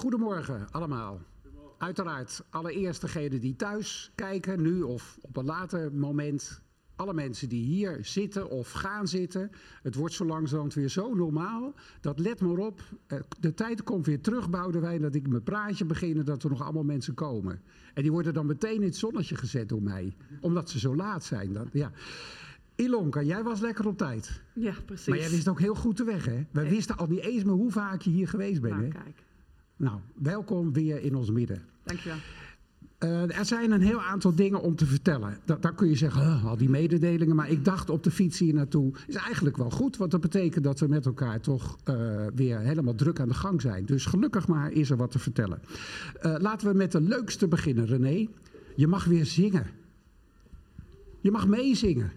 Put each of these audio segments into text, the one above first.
Goedemorgen allemaal. Uiteraard allereerst degenen die thuis kijken, nu of op een later moment. Alle mensen die hier zitten of gaan zitten. Het wordt zo langzamerhand weer zo normaal. Dat let maar op. eh, De tijd komt weer terug, Boudewijn, dat ik mijn praatje beginnen dat er nog allemaal mensen komen. En die worden dan meteen in het zonnetje gezet door mij. Omdat ze zo laat zijn. Dan, ja. Ilonka, jij was lekker op tijd. Ja, precies. Maar jij wist ook heel goed de weg, hè? We Nee. wisten al niet eens meer hoe vaak je hier geweest bent, Nou, hè? kijk. Nou, welkom weer in ons midden. Dankjewel. Eh, er zijn een heel aantal dingen om te vertellen. Da dan kun je zeggen, "Huh, al die mededelingen. Maar ik dacht op de fiets hier naartoe, is eigenlijk wel goed. Want dat betekent dat we met elkaar toch eh, weer helemaal druk aan de gang zijn. Dus gelukkig maar is er wat te vertellen. Eh, laten we met de leukste beginnen, René. Je mag weer zingen. Je mag meezingen.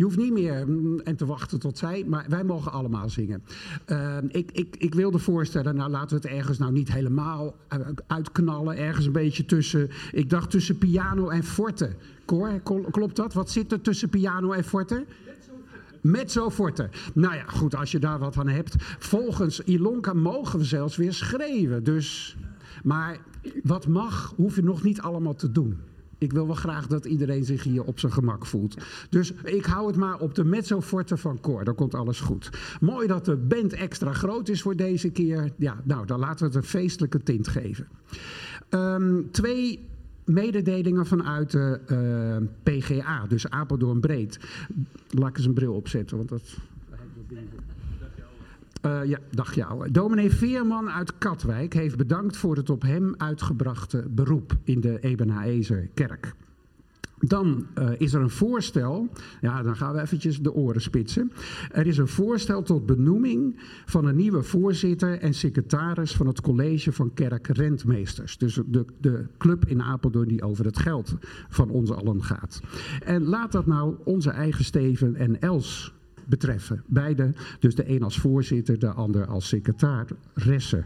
Je hoeft niet meer mm, en te wachten tot zij, maar wij mogen allemaal zingen. Uh, ik, ik, ik wilde voorstellen, nou laten we het ergens nou niet helemaal uh, uitknallen. Ergens een beetje tussen, ik dacht tussen piano en forte. Cor, klopt dat? Wat zit er tussen piano en forte? Mezzo forte. Nou ja, goed, als je daar wat aan hebt. Volgens Ilonka mogen we zelfs weer schreeuwen. Dus, maar wat mag, hoef je nog niet allemaal te doen. Ik wil wel graag dat iedereen zich hier op zijn gemak voelt. Dus ik hou het maar op de mezzo forte van Cor. Dan komt alles goed. Mooi dat de band extra groot is voor deze keer. Ja, nou, dan laten we het een feestelijke tint geven. Um, twee mededelingen vanuit de uh, PGA, dus Apeldoorn Breed. Laat ik eens een bril opzetten, want dat... Uh, ja, dag jou. Dominee Veerman uit Katwijk heeft bedankt voor het op hem uitgebrachte beroep in de Ebenezer kerk. Dan uh, is er een voorstel, ja, dan gaan we eventjes de oren spitsen. Er is een voorstel tot benoeming van een nieuwe voorzitter en secretaris van het college van kerkrentmeesters. Dus de, de club in Apeldoorn die over het geld van ons allen gaat. En laat dat nou onze eigen Steven en Els betreffen. Beide, dus de een als voorzitter, de ander als secretaresse.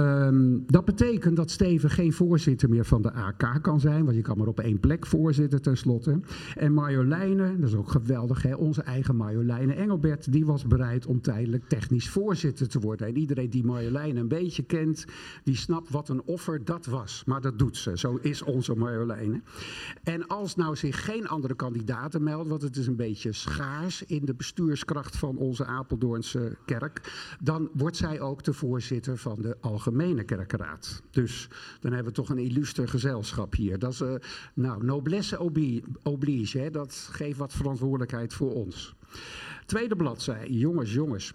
Um, dat betekent dat Steven geen voorzitter meer van de AK kan zijn, want je kan maar op één plek voorzitter tenslotte. En Marjoleine, dat is ook geweldig, hè, onze eigen Marjoleine Engelbert, die was bereid om tijdelijk technisch voorzitter te worden. En iedereen die Marjoleine een beetje kent, die snapt wat een offer dat was. Maar dat doet ze, zo is onze Marjoleine. En als nou zich geen andere kandidaten melden, want het is een beetje schaars in de bestuurskracht van onze Apeldoornse kerk, dan wordt zij ook de voorzitter van de Algemene Kerkenraad. Dus dan hebben we toch een illuster gezelschap hier. Dat is, uh, nou, noblesse oblige, hè? dat geeft wat verantwoordelijkheid voor ons. Tweede bladzij, jongens, jongens.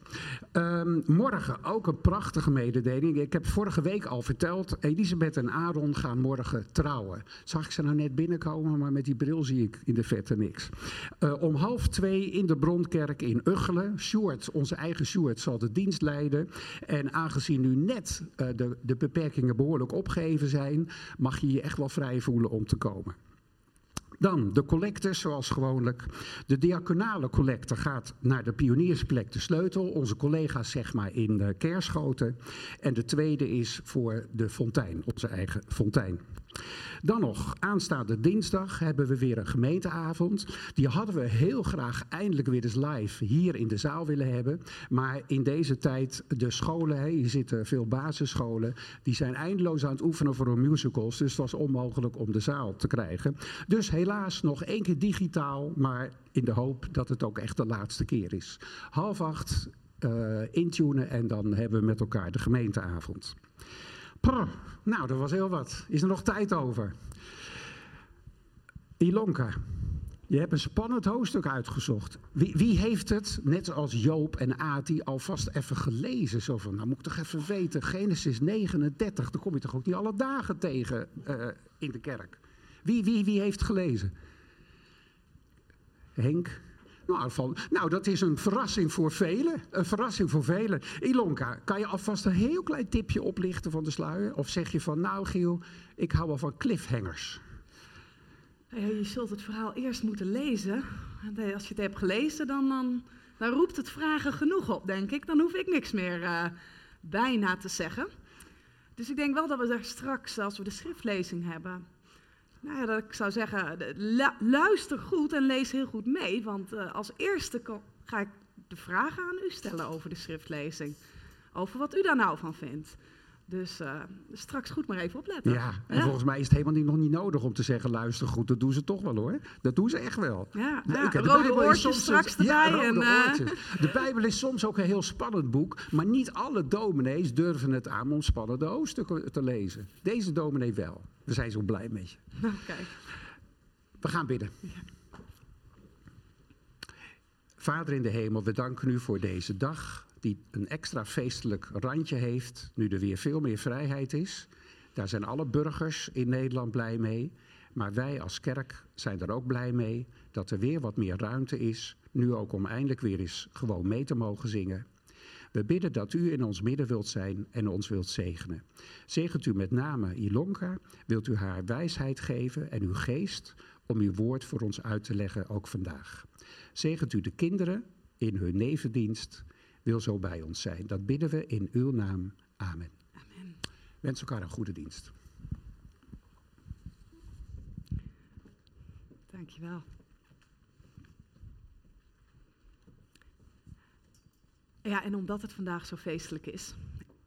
Um, morgen ook een prachtige mededeling. Ik heb vorige week al verteld, Elisabeth en Aaron gaan morgen trouwen. Zag ik ze nou net binnenkomen, maar met die bril zie ik in de verte niks. Uh, om half twee in de Bronkerk in Uggelen. Sjoerd, onze eigen Sjoerd, zal de dienst leiden. En aangezien nu net uh, de, de beperkingen behoorlijk opgeheven zijn, mag je je echt wel vrij voelen om te komen. Dan de collecte, zoals gewoonlijk. De diaconale collecte gaat naar de pioniersplek de sleutel. Onze collega's zeg maar in uh, Kerschoten. En de tweede is voor de fontein, onze eigen fontein. Dan nog, aanstaande dinsdag hebben we weer een gemeenteavond. Die hadden we heel graag eindelijk weer eens live hier in de zaal willen hebben. Maar in deze tijd, de scholen, hier zitten veel basisscholen, die zijn eindeloos aan het oefenen voor hun musicals. Dus het was onmogelijk om de zaal te krijgen. Dus helaas nog één keer digitaal, maar in de hoop dat het ook echt de laatste keer is. Half acht uh, intunen en dan hebben we met elkaar de gemeenteavond. Nou, dat was heel wat. Is er nog tijd over? Ilonka, je hebt een spannend hoofdstuk uitgezocht. Wie, wie, heeft het, net als Joop en Ati, alvast even gelezen? Zo van, nou moet ik toch even weten, Genesis 39, daar kom je toch ook niet alle dagen tegen uh, in de kerk. Wie, wie, wie heeft gelezen? Henk? Nou, nou, dat is een verrassing voor velen. Een verrassing voor velen. Ilonka, kan je alvast een heel klein tipje oplichten van de sluier? Of zeg je van, nou Giel, ik hou wel van cliffhangers. Je zult het verhaal eerst moeten lezen. Als je het hebt gelezen, dan, dan, roept het vragen genoeg op, denk ik. Dan hoef ik niks meer uh, bijna te zeggen. Dus ik denk wel dat we daar straks, als we de schriftlezing hebben, nou ja, dat ik zou zeggen, luister goed en lees heel goed mee. Want uh, als eerste ga ik de vragen aan u stellen over de schriftlezing. Over wat u daar nou van vindt. Dus uh, straks goed maar even opletten. Ja, en volgens mij is het helemaal niet, nog niet nodig om te zeggen, luister goed, dat doen ze toch wel hoor. Dat doen ze echt wel. Ja, Leuk, ja rode oortjes straks erbij. Ja, en, uh... De Bijbel is soms ook een heel spannend boek, maar niet alle dominees durven het aan om spannende hoofdstukken te lezen. Deze dominee wel. We zijn zo blij met je. Okay. We gaan bidden. Vader in de hemel, we danken u voor deze dag die een extra feestelijk randje heeft, nu er weer veel meer vrijheid is. Daar zijn alle burgers in Nederland blij mee. Maar wij als kerk zijn er ook blij mee dat er weer wat meer ruimte is, nu ook om eindelijk weer eens gewoon mee te mogen zingen. We bidden dat u in ons midden wilt zijn en ons wilt zegenen. Zegent u met name Ilonka, wilt u haar wijsheid geven en uw geest om uw woord voor ons uit te leggen ook vandaag. Zegent u de kinderen in hun nevendienst, wil zo bij ons zijn. Dat bidden we in uw naam. Amen. Amen. Wens elkaar een goede dienst. Dankjewel. Ja, en omdat het vandaag zo feestelijk is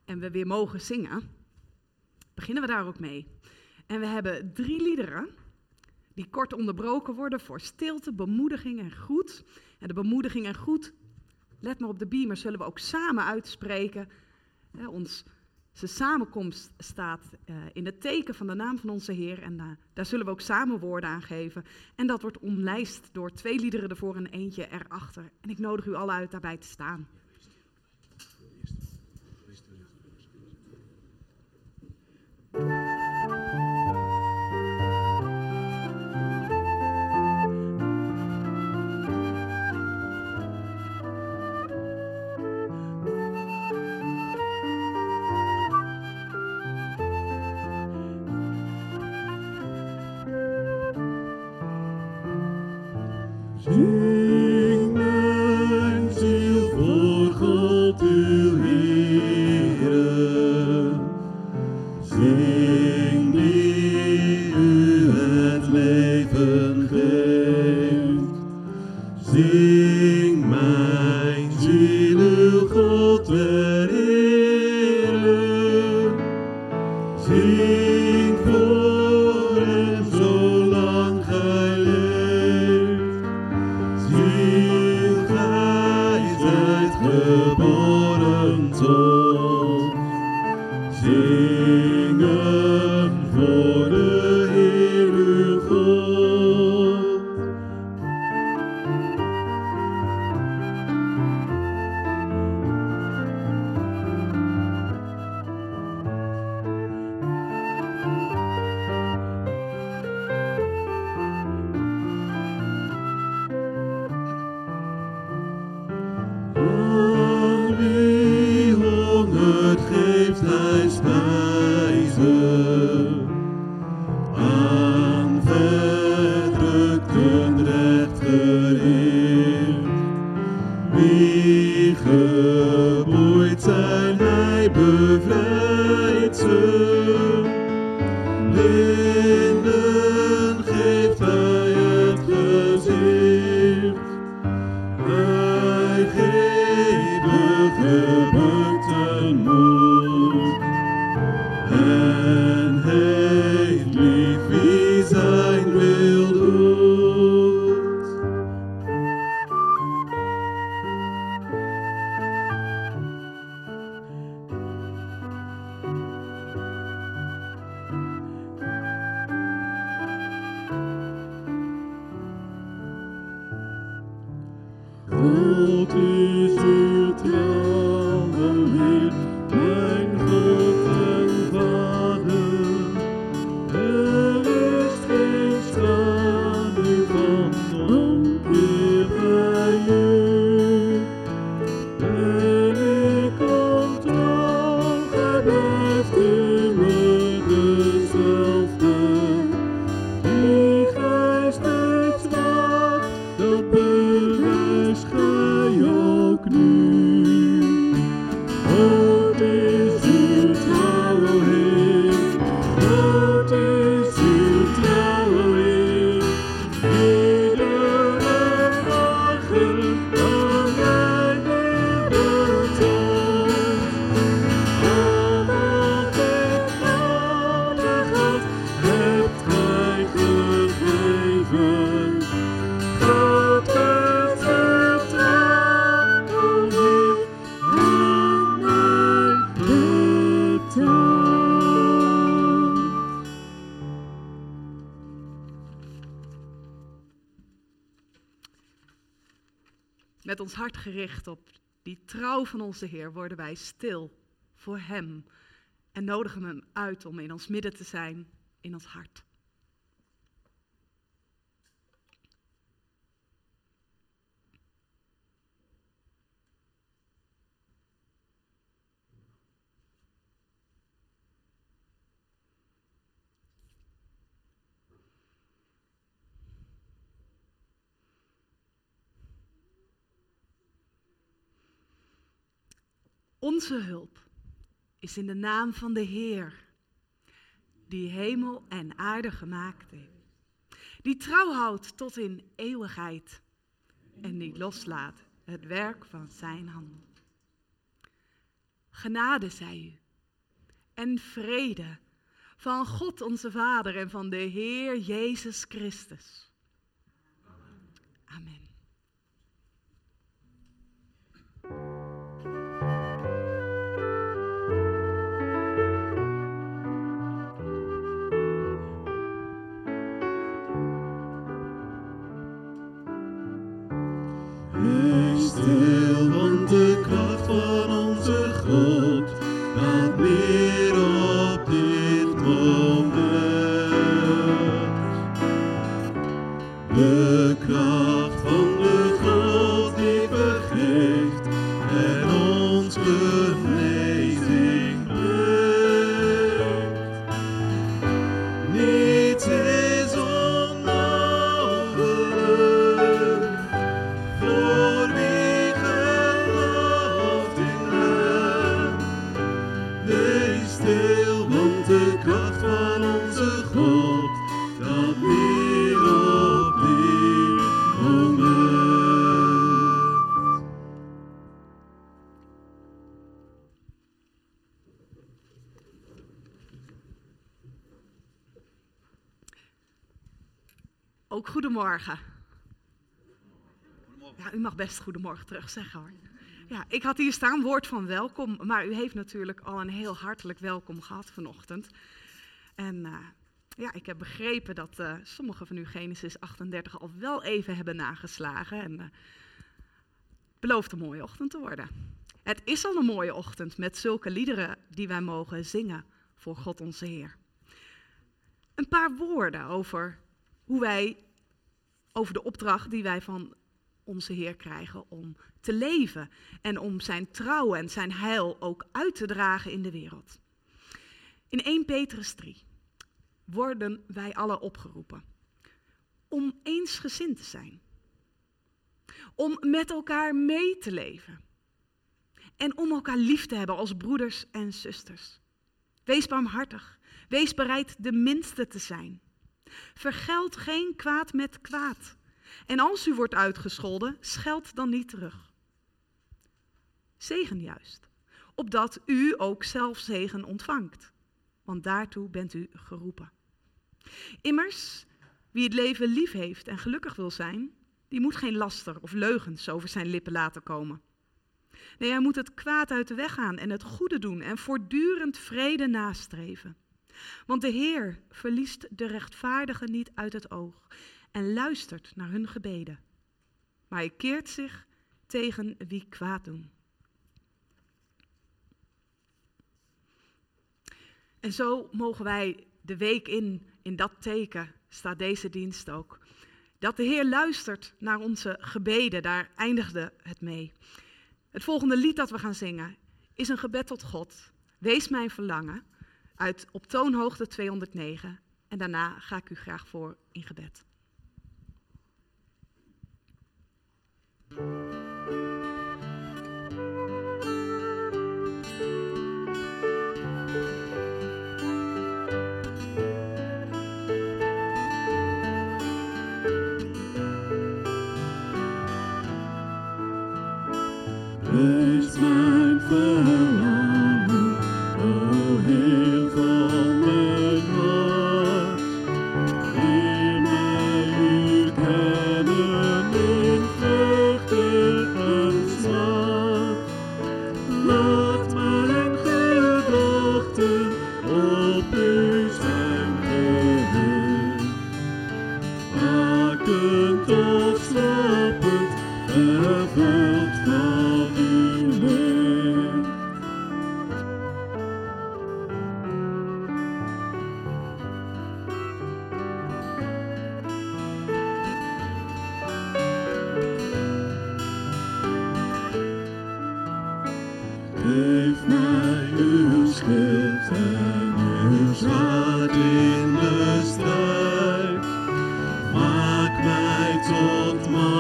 en we weer mogen zingen, beginnen we daar ook mee. En we hebben drie liederen die kort onderbroken worden voor stilte, bemoediging en groet. En de bemoediging en groet, let maar op de beamer, zullen we ook samen uitspreken. ons samenkomst staat uh, in het teken van de naam van onze Heer en daar zullen we ook samen woorden aan geven. En dat wordt omlijst door twee liederen ervoor en eentje erachter. En ik nodig u alle uit daarbij te staan. Ooh. Gericht op die trouw van onze Heer worden wij stil voor Hem en nodigen Hem uit om in ons midden te zijn, in ons hart. Onze hulp is in de naam van de Heer, die hemel en aarde gemaakt heeft, die trouw houdt tot in eeuwigheid en niet loslaat het werk van zijn handen. Genade zij u en vrede van God onze Vader en van de Heer Jezus Christus. Amen. Goedemorgen terug zeggen hoor. Ja, ik had hier staan woord van welkom, maar u heeft natuurlijk al een heel hartelijk welkom gehad vanochtend. En eh, ja, ik heb begrepen dat eh, sommigen van u Genesis 38 al wel even hebben nageslagen. En het belooft een mooie ochtend te worden. Het is al een mooie ochtend met zulke liederen die wij mogen zingen voor God onze Heer. Een paar woorden over hoe wij, over de opdracht die wij van onze Heer krijgen om te leven en om zijn trouw en zijn heil ook uit te dragen in de wereld. In 1 Petrus 3 worden wij alle opgeroepen om eensgezind te zijn, om met elkaar mee te leven en om elkaar lief te hebben als broeders en zusters. Wees barmhartig, wees bereid de minste te zijn. Vergeld geen kwaad met kwaad. En als u wordt uitgescholden, scheld dan niet terug. Zegen juist, opdat u ook zelf zegen ontvangt, want daartoe bent u geroepen. Immers, wie het leven lief heeft en gelukkig wil zijn, die moet geen laster of leugens over zijn lippen laten komen. Nee, hij moet het kwaad uit de weg gaan en het goede doen en voortdurend vrede nastreven. Want de Heer verliest de rechtvaardigen niet uit het oog en luistert naar hun gebeden. Maar hij keert zich tegen wie kwaad doen. En zo mogen wij de week in, in dat teken, staat deze dienst ook. Dat de Heer luistert naar onze gebeden, daar eindigde het mee. Het volgende lied dat we gaan zingen is een gebed tot God. Wees mijn verlangen uit op toonhoogte 209. En daarna ga ik u graag voor in gebed. Wees mijn verlangen, tot my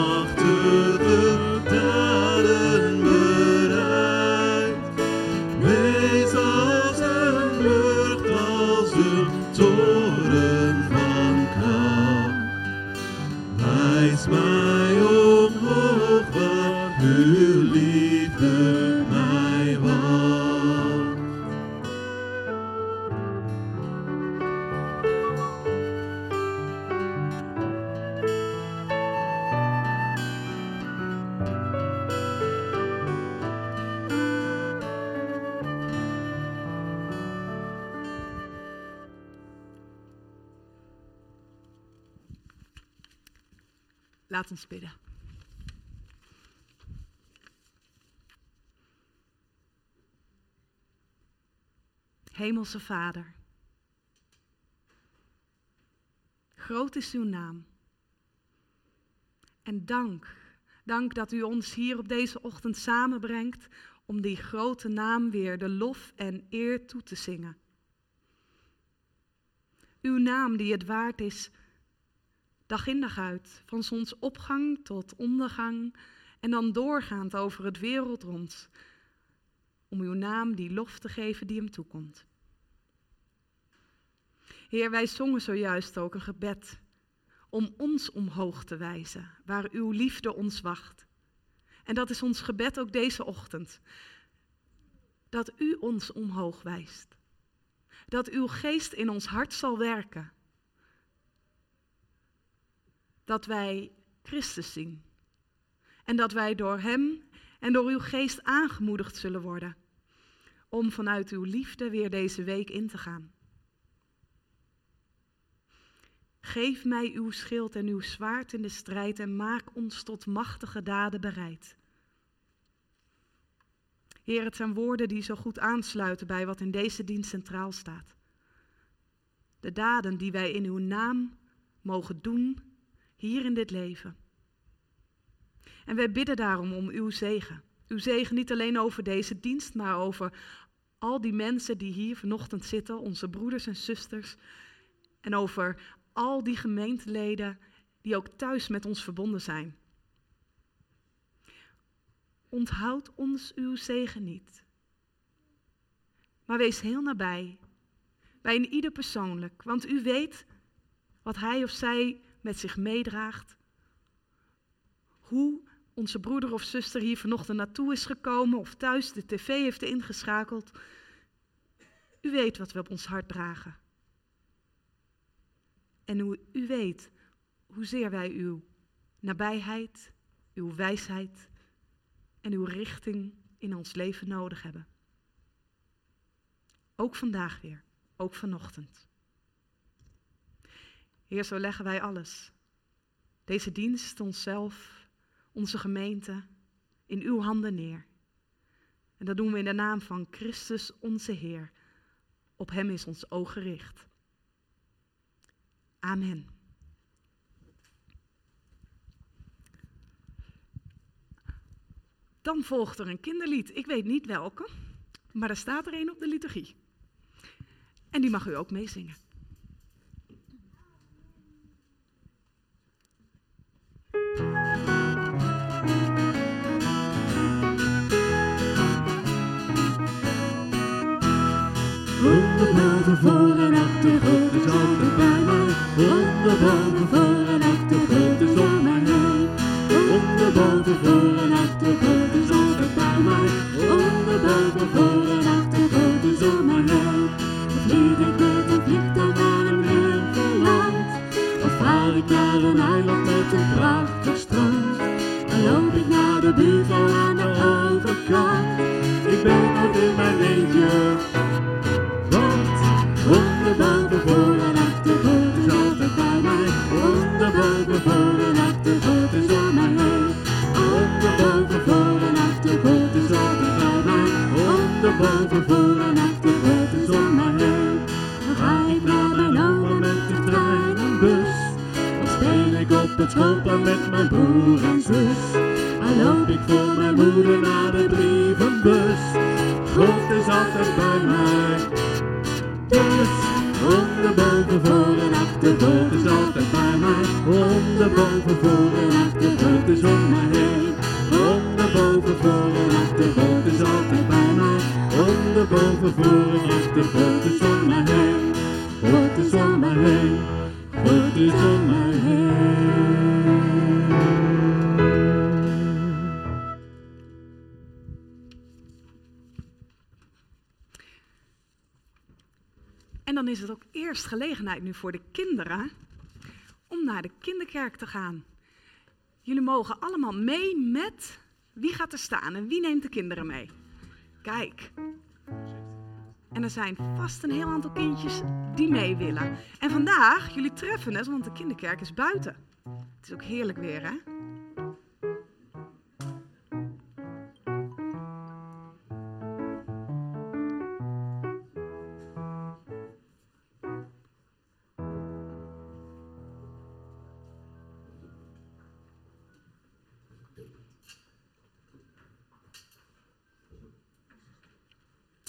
Bidden. Hemelse Vader, groot is uw naam. En dank, dank dat u ons hier op deze ochtend samenbrengt om die grote naam weer de lof en eer toe te zingen. Uw naam die het waard is, dag in dag uit, van zonsopgang tot ondergang en dan doorgaand over het wereld rond, om uw naam die lof te geven die hem toekomt. Heer, wij zongen zojuist ook een gebed om ons omhoog te wijzen, waar uw liefde ons wacht. En dat is ons gebed ook deze ochtend. Dat u ons omhoog wijst. Dat uw geest in ons hart zal werken. Dat wij Christus zien. En dat wij door Hem en door uw geest aangemoedigd zullen worden. Om vanuit uw liefde weer deze week in te gaan. Geef mij uw schild en uw zwaard in de strijd en maak ons tot machtige daden bereid. Heer, het zijn woorden die zo goed aansluiten bij wat in deze dienst centraal staat. De daden die wij in uw naam mogen doen hier in dit leven. En wij bidden daarom om uw zegen. Uw zegen niet alleen over deze dienst, maar over al die mensen die hier vanochtend zitten, onze broeders en zusters. En over al die gemeenteleden die ook thuis met ons verbonden zijn. Onthoud ons uw zegen niet. Maar wees heel nabij, bij een ieder persoonlijk, want u weet wat hij of zij met zich meedraagt. Hoe onze broeder of zuster hier vanochtend naartoe is gekomen of thuis de tv heeft ingeschakeld. U weet wat we op ons hart dragen. En hoe u weet hoezeer wij uw nabijheid, uw wijsheid en uw richting in ons leven nodig hebben. Ook vandaag weer, ook vanochtend. Heer, zo leggen wij alles. Deze dienst, onszelf, onze gemeente, in uw handen neer. En dat doen we in de naam van Christus, onze Heer. Op Hem is ons oog gericht. Amen. Dan volgt er een kinderlied. Ik weet niet welke, maar er staat er een op de liturgie. En die mag u ook meezingen. Thank you. Ik naar de buurvrouw aan de overkant. Ik nu voor de kinderen om naar de kinderkerk te gaan. Jullie mogen allemaal mee met wie gaat er staan en wie neemt de kinderen mee. Kijk. En er zijn vast een heel aantal kindjes die mee willen. En vandaag, jullie treffen het, want de kinderkerk is buiten. Het is ook heerlijk weer, hè?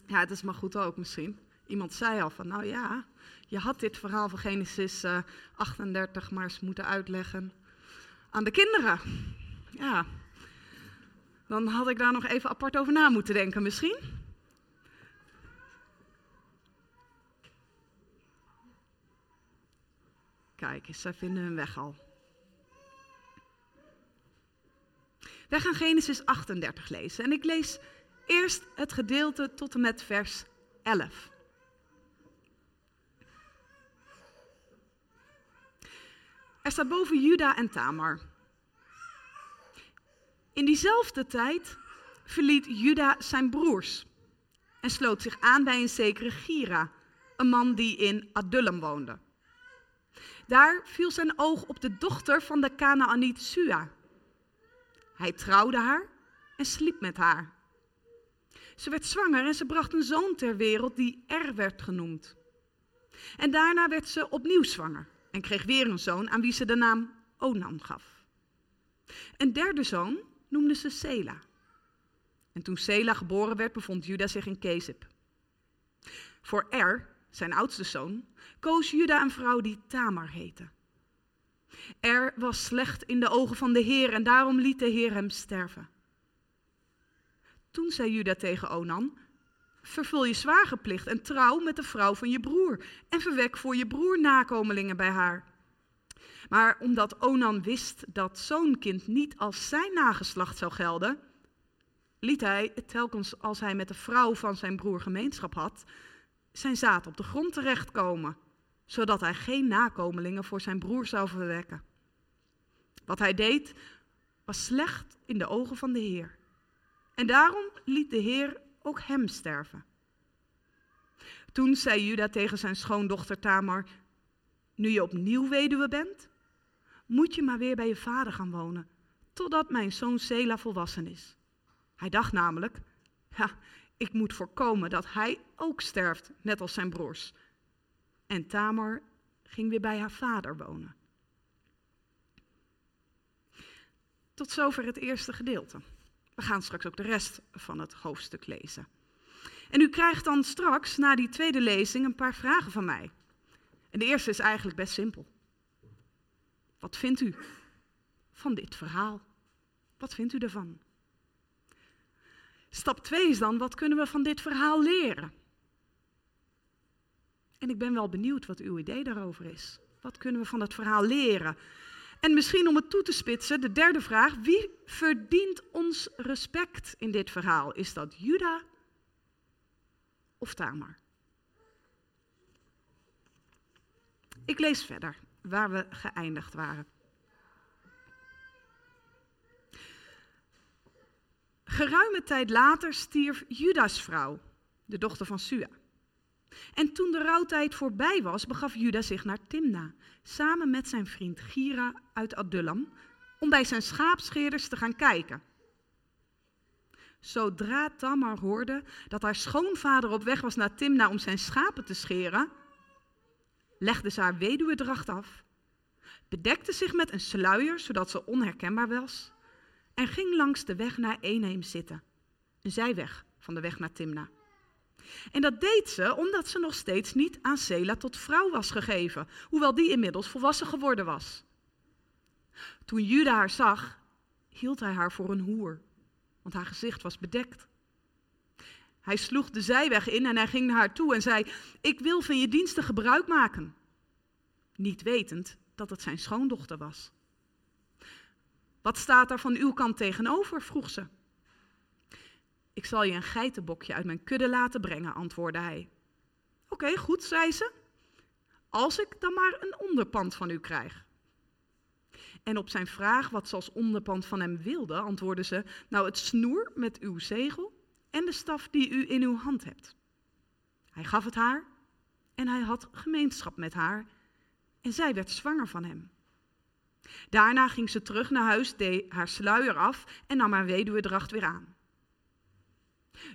Ja, het is maar goed ook misschien. Iemand zei al van, nou ja, je had dit verhaal van Genesis eh, 38 maar eens moeten uitleggen aan de kinderen. Ja, dan had ik daar nog even apart over na moeten denken misschien. Kijk eens, zij vinden hun weg al. Wij gaan Genesis 38 lezen en ik lees eerst het gedeelte tot en met vers 11. Er staat boven Juda en Tamar. In diezelfde tijd verliet Juda zijn broers en sloot zich aan bij een zekere Gira, een man die in Adullam woonde. Daar viel zijn oog op de dochter van de Canaaniet Sua. Hij trouwde haar en sliep met haar. Ze werd zwanger en ze bracht een zoon ter wereld die Er werd genoemd. En daarna werd ze opnieuw zwanger en kreeg weer een zoon aan wie ze de naam Onan gaf. Een derde zoon noemde ze Sela. En toen Sela geboren werd, bevond Juda zich in Kezib. Voor Er, zijn oudste zoon, koos Juda een vrouw die Tamar heette. Er was slecht in de ogen van de Heer en daarom liet de Heer hem sterven. Toen zei Juda tegen Onan, vervul je zwagerplicht en trouw met de vrouw van je broer en verwek voor je broer nakomelingen bij haar. Maar omdat Onan wist dat zo'n kind niet als zijn nageslacht zou gelden, liet hij, telkens als hij met de vrouw van zijn broer gemeenschap had, zijn zaad op de grond terechtkomen, zodat hij geen nakomelingen voor zijn broer zou verwekken. Wat hij deed was slecht in de ogen van de Heer. En daarom liet de Heer ook hem sterven. Toen zei Juda tegen zijn schoondochter Tamar: Nu je opnieuw weduwe bent, moet je maar weer bij je vader gaan wonen, totdat mijn zoon Sela volwassen is. Hij dacht namelijk: ik moet voorkomen dat hij ook sterft, net als zijn broers. En Tamar ging weer bij haar vader wonen. Tot zover het eerste gedeelte. We gaan straks ook de rest van het hoofdstuk lezen. En u krijgt dan straks na die tweede lezing een paar vragen van mij. En de eerste is eigenlijk best simpel. Wat vindt u van dit verhaal? Wat vindt u ervan? Stap 2 is dan, wat kunnen we van dit verhaal leren? En ik ben wel benieuwd wat uw idee daarover is. Wat kunnen we van het verhaal leren? En misschien om het toe te spitsen, de derde vraag: wie verdient ons respect in dit verhaal? Is dat Juda of Tamar? Ik lees verder waar we geëindigd waren. Geruime tijd later stierf Judas vrouw, de dochter van Sua. En toen de rouwtijd voorbij was, begaf Juda zich naar Timna, samen met zijn vriend Gira uit Adullam, om bij zijn schaapscheerders te gaan kijken. Zodra Tamar hoorde dat haar schoonvader op weg was naar Timna om zijn schapen te scheren, legde ze haar weduwedracht af, bedekte zich met een sluier zodat ze onherkenbaar was en ging langs de weg naar Eneem zitten, een zijweg van de weg naar Timna. En dat deed ze omdat ze nog steeds niet aan Sela tot vrouw was gegeven, hoewel die inmiddels volwassen geworden was. Toen Juda haar zag, hield hij haar voor een hoer, want haar gezicht was bedekt. Hij sloeg de zijweg in en hij ging naar haar toe en zei: Ik wil van je diensten gebruik maken. Niet wetend dat het zijn schoondochter was. Wat staat daar van uw kant tegenover? vroeg ze. Ik zal je een geitenbokje uit mijn kudde laten brengen, antwoordde hij. Oké, goed, zei ze. Als ik dan maar een onderpand van u krijg. En op zijn vraag wat ze als onderpand van hem wilde, antwoordde ze: Nou, het snoer met uw zegel en de staf die u in uw hand hebt. Hij gaf het haar en hij had gemeenschap met haar en zij werd zwanger van hem. Daarna ging ze terug naar huis, deed haar sluier af en nam haar weduwedracht weer aan.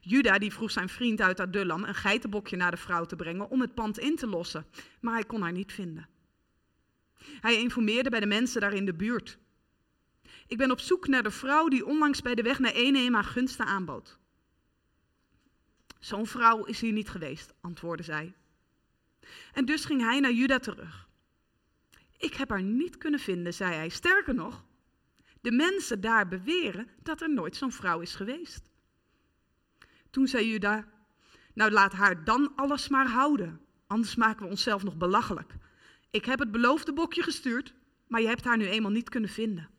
Juda die vroeg zijn vriend uit Adullam een geitenbokje naar de vrouw te brengen om het pand in te lossen, maar hij kon haar niet vinden. Hij informeerde bij de mensen daar in de buurt. Ik ben op zoek naar de vrouw die onlangs bij de weg naar haar gunsten aanbood. Zo'n vrouw is hier niet geweest, antwoordde zij. En dus ging hij naar Juda terug. Ik heb haar niet kunnen vinden, zei hij. Sterker nog, de mensen daar beweren dat er nooit zo'n vrouw is geweest. Toen zei Juda, nou laat haar dan alles maar houden, anders maken we onszelf nog belachelijk. Ik heb het beloofde bokje gestuurd, maar je hebt haar nu eenmaal niet kunnen vinden.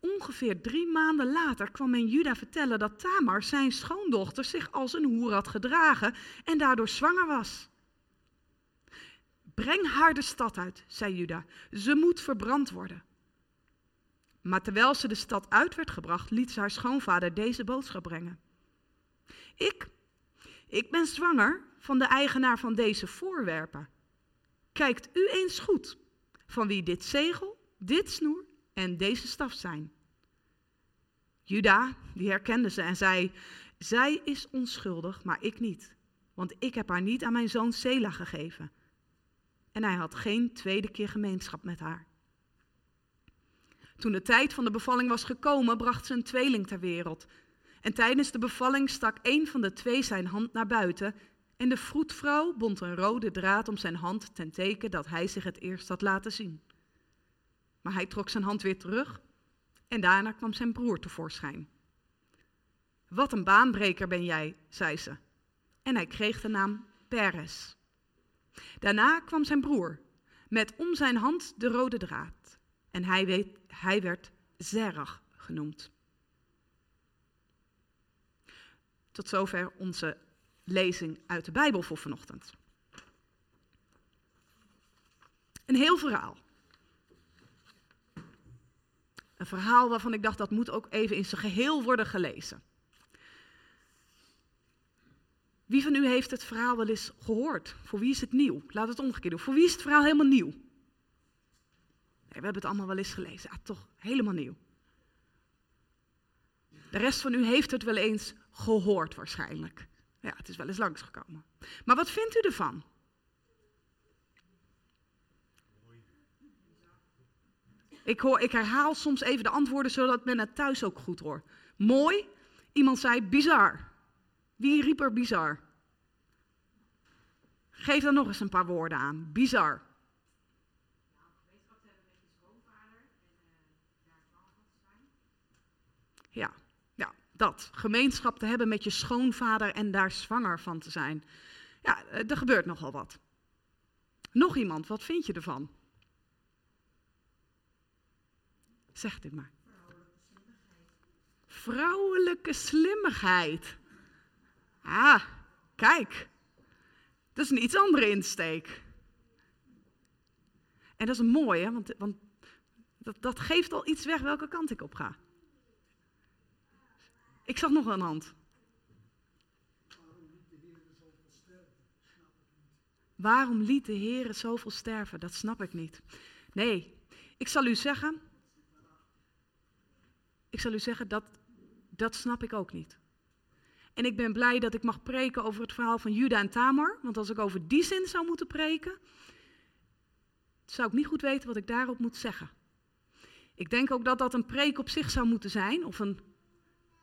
Ongeveer drie maanden later kwam men Juda vertellen dat Tamar, zijn schoondochter, zich als een hoer had gedragen en daardoor zwanger was. Breng haar de stad uit, zei Juda. Ze moet verbrand worden. Maar terwijl ze de stad uit werd gebracht, liet ze haar schoonvader deze boodschap brengen. Ik, ik ben zwanger van de eigenaar van deze voorwerpen. Kijkt u eens goed van wie dit zegel, dit snoer en deze staf zijn. Juda, die herkende ze en zei, zij is onschuldig, maar ik niet. Want ik heb haar niet aan mijn zoon Sela gegeven. En hij had geen tweede keer gemeenschap met haar. Toen de tijd van de bevalling was gekomen, bracht ze een tweeling ter wereld. En tijdens de bevalling stak een van de twee zijn hand naar buiten. En de vroedvrouw bond een rode draad om zijn hand ten teken dat hij zich het eerst had laten zien. Maar hij trok zijn hand weer terug en daarna kwam zijn broer tevoorschijn. Wat een baanbreker ben jij, zei ze. En hij kreeg de naam Peres. Daarna kwam zijn broer, met om zijn hand de rode draad. En hij, hij werd Zerach genoemd. Tot zover onze lezing uit de Bijbel voor vanochtend. Een heel verhaal. Een verhaal waarvan ik dacht dat moet ook even in zijn geheel worden gelezen. Wie van u heeft het verhaal wel eens gehoord? Voor wie is het nieuw? Laat het omgekeerd doen. Voor wie is het verhaal helemaal nieuw? Nee, we hebben het allemaal wel eens gelezen. Ah, toch, helemaal nieuw. De rest van u heeft het wel eens gehoord waarschijnlijk. Ja, het is wel eens langsgekomen. Maar wat vindt u ervan? Ik, hoor, ik herhaal soms even de antwoorden zodat men het thuis ook goed hoort. Mooi. Iemand zei bizar. Wie riep er bizar? Geef dan nog eens een paar woorden aan. Bizar. Ja, ja, dat. Gemeenschap te hebben met je schoonvader en daar zwanger van te zijn. Ja, eh, er gebeurt nogal wat. Nog iemand, wat vind je ervan? Zeg dit maar. Vrouwelijke slimmigheid. Ah, kijk. Dat is een iets andere insteek. En dat is een mooie, want, want dat, dat geeft al iets weg welke kant ik op ga. Ik zag nog een hand. Waarom liet de Heer zoveel sterven? Dat snap ik niet. Nee, ik zal u zeggen, ik zal u zeggen, dat, dat snap ik ook niet. En ik ben blij dat ik mag preken over het verhaal van Juda en Tamar. Want als ik over die zin zou moeten preken, zou ik niet goed weten wat ik daarop moet zeggen. Ik denk ook dat dat een preek op zich zou moeten zijn, of een,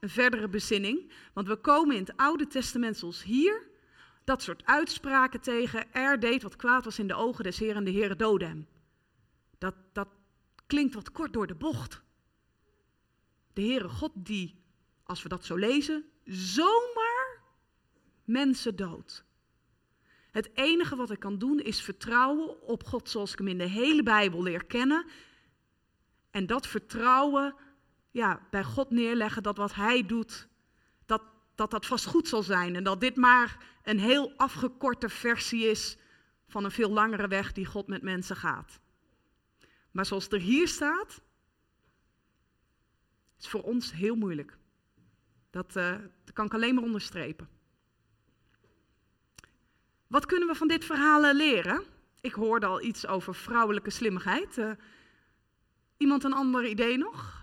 een verdere bezinning. Want we komen in het Oude Testament zoals hier dat soort uitspraken tegen. Er deed wat kwaad was in de ogen des Heeren en de Heere doodde hem. Dat, dat klinkt wat kort door de bocht. De Heere God die, als we dat zo lezen, zomaar mensen dood. Het enige wat ik kan doen is vertrouwen op God zoals ik hem in de hele Bijbel leer kennen. En dat vertrouwen ja, bij God neerleggen dat wat Hij doet, dat, dat dat vast goed zal zijn. En dat dit maar een heel afgekorte versie is van een veel langere weg die God met mensen gaat. Maar zoals er hier staat, is voor ons heel moeilijk. Dat, uh, dat kan ik alleen maar onderstrepen. Wat kunnen we van dit verhaal leren? Ik hoorde al iets over vrouwelijke slimmigheid. Eh, iemand een ander idee nog?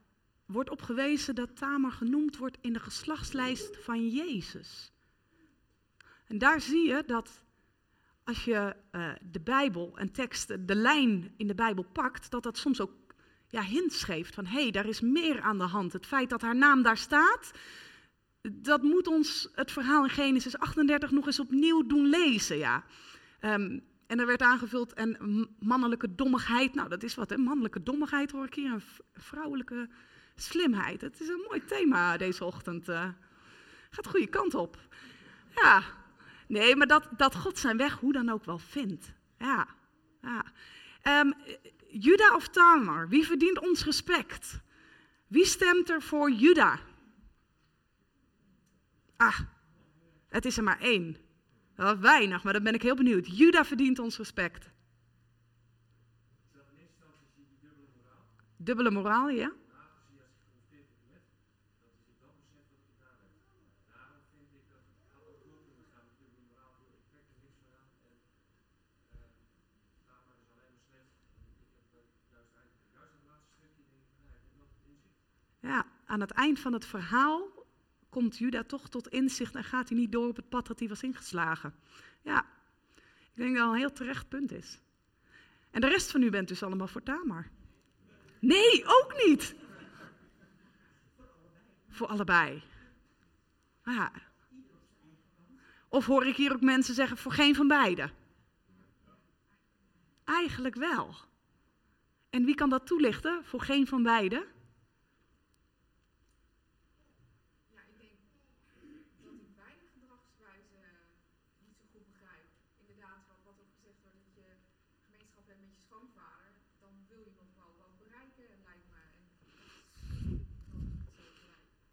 wordt op gewezen dat Tamar genoemd wordt in de geslachtslijst van Jezus. En daar zie je dat als je uh, de Bijbel en teksten, de lijn in de Bijbel pakt, dat dat soms ook ja, hints geeft van hé, hey, daar is meer aan de hand. Het feit dat haar naam daar staat, dat moet ons het verhaal in Genesis 38 nog eens opnieuw doen lezen. Ja. Um, en er werd aangevuld en mannelijke dommigheid. Nou, dat is wat, hè? Mannelijke dommigheid hoor ik hier. En vrouwelijke slimheid. Het is een mooi thema deze ochtend. Uh, gaat de goede kant op. Ja, nee, maar dat, dat God zijn weg hoe dan ook wel vindt. Ja, ja. Um, Juda of Tamar, wie verdient ons respect? Wie stemt er voor Juda? Ah, het is er maar één. Weinig, maar dan ben ik heel benieuwd. Juda verdient ons respect. Dubbele moraal, ja? Ja, aan het eind van het verhaal komt Juda toch tot inzicht en gaat hij niet door op het pad dat hij was ingeslagen. Ja, ik denk dat dat een heel terecht punt is. En de rest van u bent dus allemaal voor Tamar. Nee, ook niet. Voor allebei. Ja. Of hoor ik hier ook mensen zeggen voor geen van beide? Eigenlijk wel. En wie kan dat toelichten voor geen van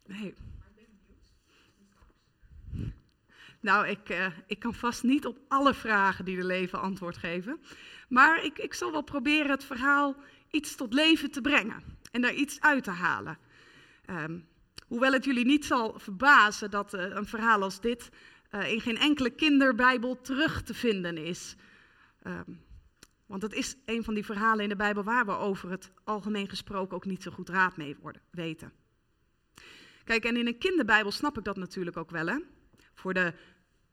beide? Nee. Nou, ik, uh, ik kan vast niet op alle vragen die er leven antwoord geven. Maar ik, ik zal wel proberen het verhaal iets tot leven te brengen en daar iets uit te halen. Um, hoewel het jullie niet zal verbazen dat uh, een verhaal als dit uh, in geen enkele kinderbijbel terug te vinden is. Um, want het is een van die verhalen in de Bijbel waar we over het algemeen gesproken ook niet zo goed raad mee worden, weten. Kijk, en in een kinderbijbel snap ik dat natuurlijk ook wel. Hè? Voor de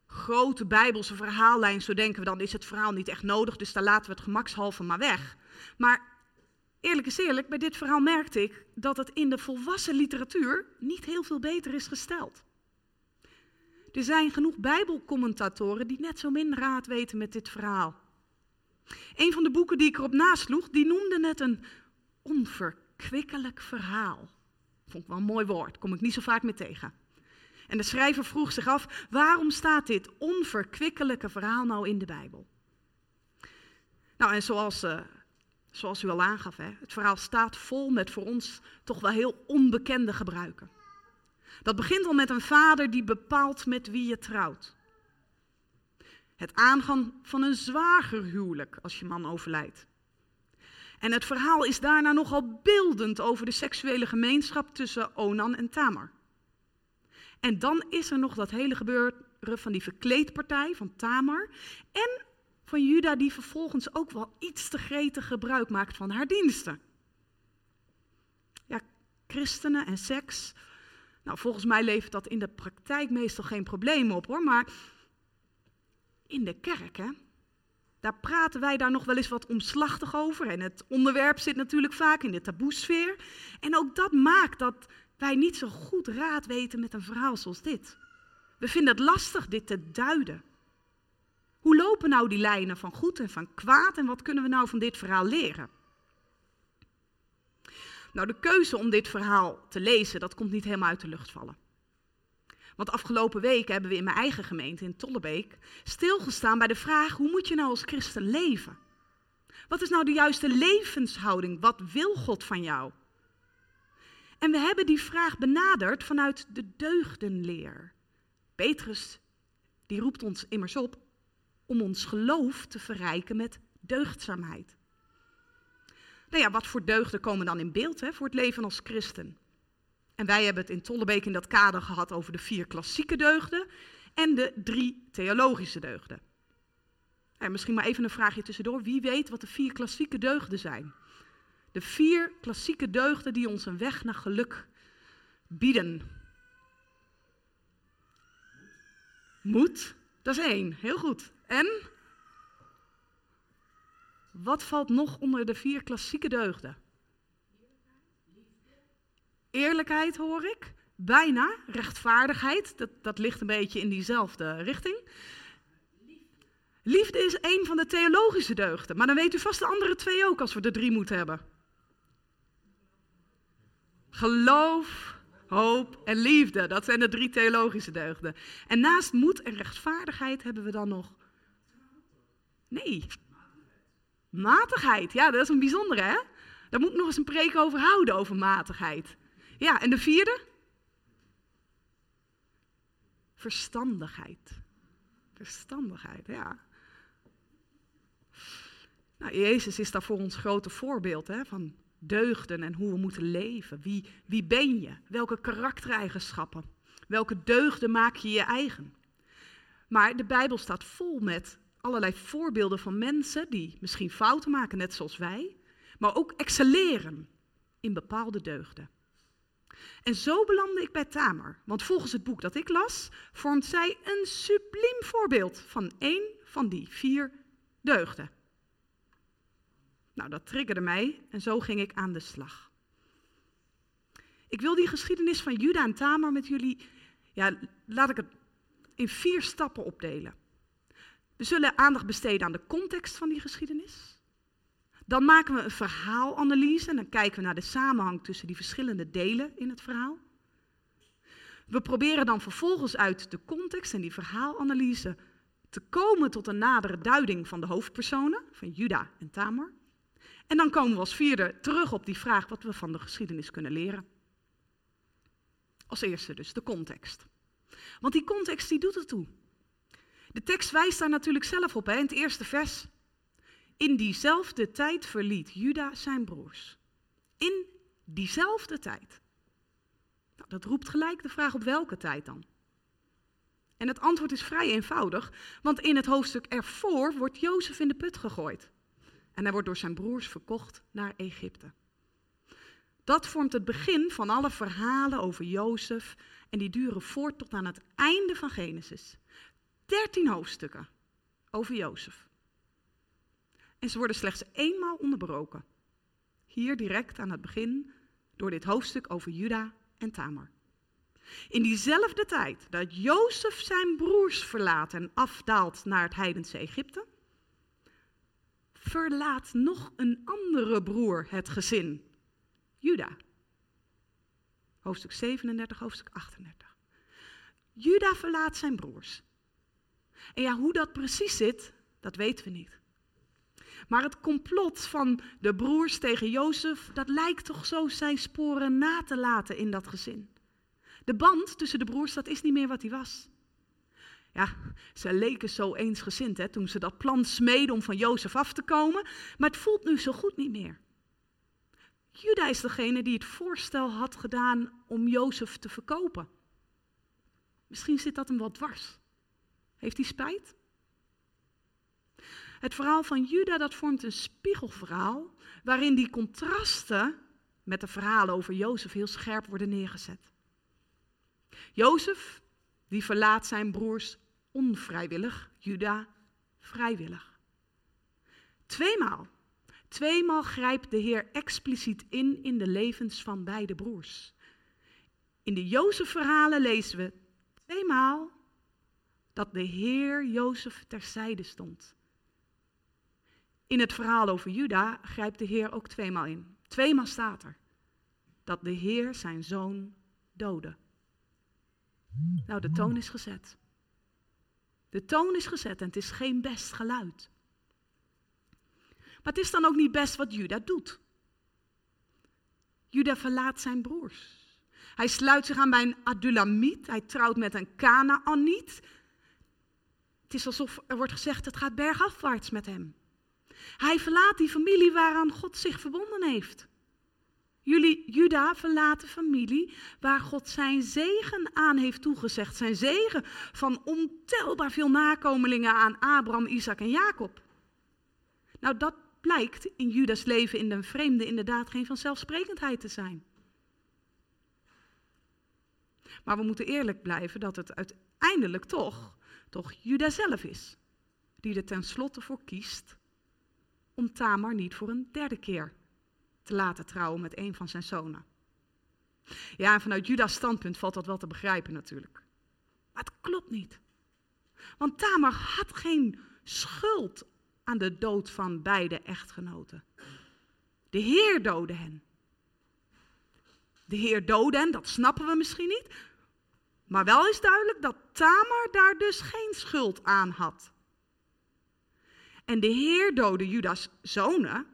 grote bijbelse verhaallijn, zo denken we dan, is het verhaal niet echt nodig, dus daar laten we het gemakshalve maar weg. Maar eerlijk is eerlijk, bij dit verhaal merkte ik dat het in de volwassen literatuur niet heel veel beter is gesteld. Er zijn genoeg bijbelcommentatoren die net zo min raad weten met dit verhaal. Een van de boeken die ik erop nasloeg, die noemde het een onverkwikkelijk verhaal. Vond ik wel een mooi woord, kom ik niet zo vaak meer tegen. En de schrijver vroeg zich af, waarom staat dit onverkwikkelijke verhaal nou in de Bijbel? Nou, en zoals, uh, zoals u al aangaf, hè, het verhaal staat vol met voor ons toch wel heel onbekende gebruiken. Dat begint al met een vader die bepaalt met wie je trouwt. Het aangaan van een zwagerhuwelijk als je man overlijdt. En het verhaal is daarna nogal beeldend over de seksuele gemeenschap tussen Onan en Tamar. En dan is er nog dat hele gebeuren van die verkleedpartij van Tamar en van Juda die vervolgens ook wel iets te gretig gebruik maakt van haar diensten. Ja, christenen en seks. Nou, volgens mij levert dat in de praktijk meestal geen probleem op hoor, maar in de kerk, hè, daar praten wij daar nog wel eens wat omslachtig over. En het onderwerp zit natuurlijk vaak in de taboesfeer. En ook dat maakt dat wij niet zo goed raad weten met een verhaal zoals dit. We vinden het lastig dit te duiden. Hoe lopen nou die lijnen van goed en van kwaad en wat kunnen we nou van dit verhaal leren? Nou, de keuze om dit verhaal te lezen, dat komt niet helemaal uit de lucht vallen. Want afgelopen week hebben we in mijn eigen gemeente in Tollebeek stilgestaan bij de vraag: hoe moet je nou als christen leven? Wat is nou de juiste levenshouding? Wat wil God van jou? En we hebben die vraag benaderd vanuit de deugdenleer. Petrus die roept ons immers op om ons geloof te verrijken met deugdzaamheid. Nou ja, wat voor deugden komen dan in beeld hè, voor het leven als christen? En wij hebben het in Tollebeek in dat kader gehad over de vier klassieke deugden en de drie theologische deugden. En misschien maar even een vraagje tussendoor. Wie weet wat de vier klassieke deugden zijn? De vier klassieke deugden die ons een weg naar geluk bieden. Moed, dat is één, heel goed. En wat valt nog onder de vier klassieke deugden? Eerlijkheid hoor ik. Bijna. Rechtvaardigheid. Dat, dat ligt een beetje in diezelfde richting. Liefde is een van de theologische deugden. Maar dan weet u vast de andere twee ook als we er drie moeten hebben. Geloof, hoop en liefde. Dat zijn de drie theologische deugden. En naast moed en rechtvaardigheid hebben we dan nog. Nee. Matigheid. Ja, dat is een bijzondere, hè? Daar moet ik nog eens een preek over houden, over matigheid. Ja, en de vierde? Verstandigheid. Verstandigheid, ja. Nou, Jezus is daar voor ons grote voorbeeld hè, van deugden en hoe we moeten leven. Wie, wie ben je? Welke karaktereigenschappen? Welke deugden maak je je eigen? Maar de Bijbel staat vol met allerlei voorbeelden van mensen die misschien fouten maken, net zoals wij, maar ook excelleren in bepaalde deugden. En zo belandde ik bij Tamer, want volgens het boek dat ik las, vormt zij een subliem voorbeeld van één van die vier deugden. Nou, dat triggerde mij en zo ging ik aan de slag. Ik wil die geschiedenis van Juda en Tamar met jullie, ja, laat ik het in vier stappen opdelen. We zullen aandacht besteden aan de context van die geschiedenis. Dan maken we een verhaalanalyse en dan kijken we naar de samenhang tussen die verschillende delen in het verhaal. We proberen dan vervolgens uit de context en die verhaalanalyse te komen tot een nadere duiding van de hoofdpersonen, van Juda en Tamar. En dan komen we als vierde terug op die vraag wat we van de geschiedenis kunnen leren. Als eerste dus de context. Want die context die doet ertoe. De tekst wijst daar natuurlijk zelf op hè, in het eerste vers. In diezelfde tijd verliet Juda zijn broers. In diezelfde tijd. Nou, dat roept gelijk de vraag op welke tijd dan? En het antwoord is vrij eenvoudig, want in het hoofdstuk ervoor wordt Jozef in de put gegooid. En hij wordt door zijn broers verkocht naar Egypte. Dat vormt het begin van alle verhalen over Jozef en die duren voort tot aan het einde van Genesis. Dertien hoofdstukken over Jozef. En ze worden slechts eenmaal onderbroken. Hier direct aan het begin door dit hoofdstuk over Juda en Tamar. In diezelfde tijd dat Jozef zijn broers verlaat en afdaalt naar het heidense Egypte, verlaat nog een andere broer het gezin, Juda. Hoofdstuk 37, hoofdstuk 38. Juda verlaat zijn broers. En ja, hoe dat precies zit, dat weten we niet. Maar het complot van de broers tegen Jozef, dat lijkt toch zo zijn sporen na te laten in dat gezin. De band tussen de broers, dat is niet meer wat hij was. Ja, ze leken zo eensgezind hè, toen ze dat plan smeden om van Jozef af te komen, maar het voelt nu zo goed niet meer. Juda is degene die het voorstel had gedaan om Jozef te verkopen. Misschien zit dat hem wat dwars. Heeft hij spijt? Het verhaal van Juda dat vormt een spiegelverhaal waarin die contrasten met de verhalen over Jozef heel scherp worden neergezet. Jozef die verlaat zijn broers onvrijwillig, Juda vrijwillig. Tweemaal, tweemaal grijpt de Heer expliciet in in de levens van beide broers. In de Jozef-verhalen lezen we tweemaal dat de Heer Jozef terzijde stond. In het verhaal over Juda grijpt de Heer ook tweemaal in. Tweemaal staat er dat de Heer zijn zoon doodde. Nou, de toon is gezet. De toon is gezet en het is geen best geluid. Maar het is dan ook niet best wat Juda doet. Juda verlaat zijn broers. Hij sluit zich aan bij een Adulamiet. Hij trouwt met een Canaaniet. Het is alsof er wordt gezegd, het gaat bergafwaarts met hem. Hij verlaat die familie waaraan God zich verbonden heeft. Jullie, Juda verlaat de familie waar God zijn zegen aan heeft toegezegd. Zijn zegen van ontelbaar veel nakomelingen aan Abraham, Isaac en Jacob. Nou, dat blijkt in Judas leven in de vreemde inderdaad geen vanzelfsprekendheid te zijn. Maar we moeten eerlijk blijven dat het uiteindelijk toch, toch Juda zelf is. Die er tenslotte voor kiest om Tamar niet voor een derde keer te laten trouwen met een van zijn zonen. Ja, en vanuit Judas standpunt valt dat wel te begrijpen natuurlijk. Maar het klopt niet. Want Tamar had geen schuld aan de dood van beide echtgenoten. De Heer doodde hen. De Heer doodde hen, dat snappen we misschien niet. Maar wel is duidelijk dat Tamar daar dus geen schuld aan had. En de Heer doodde Judas zonen,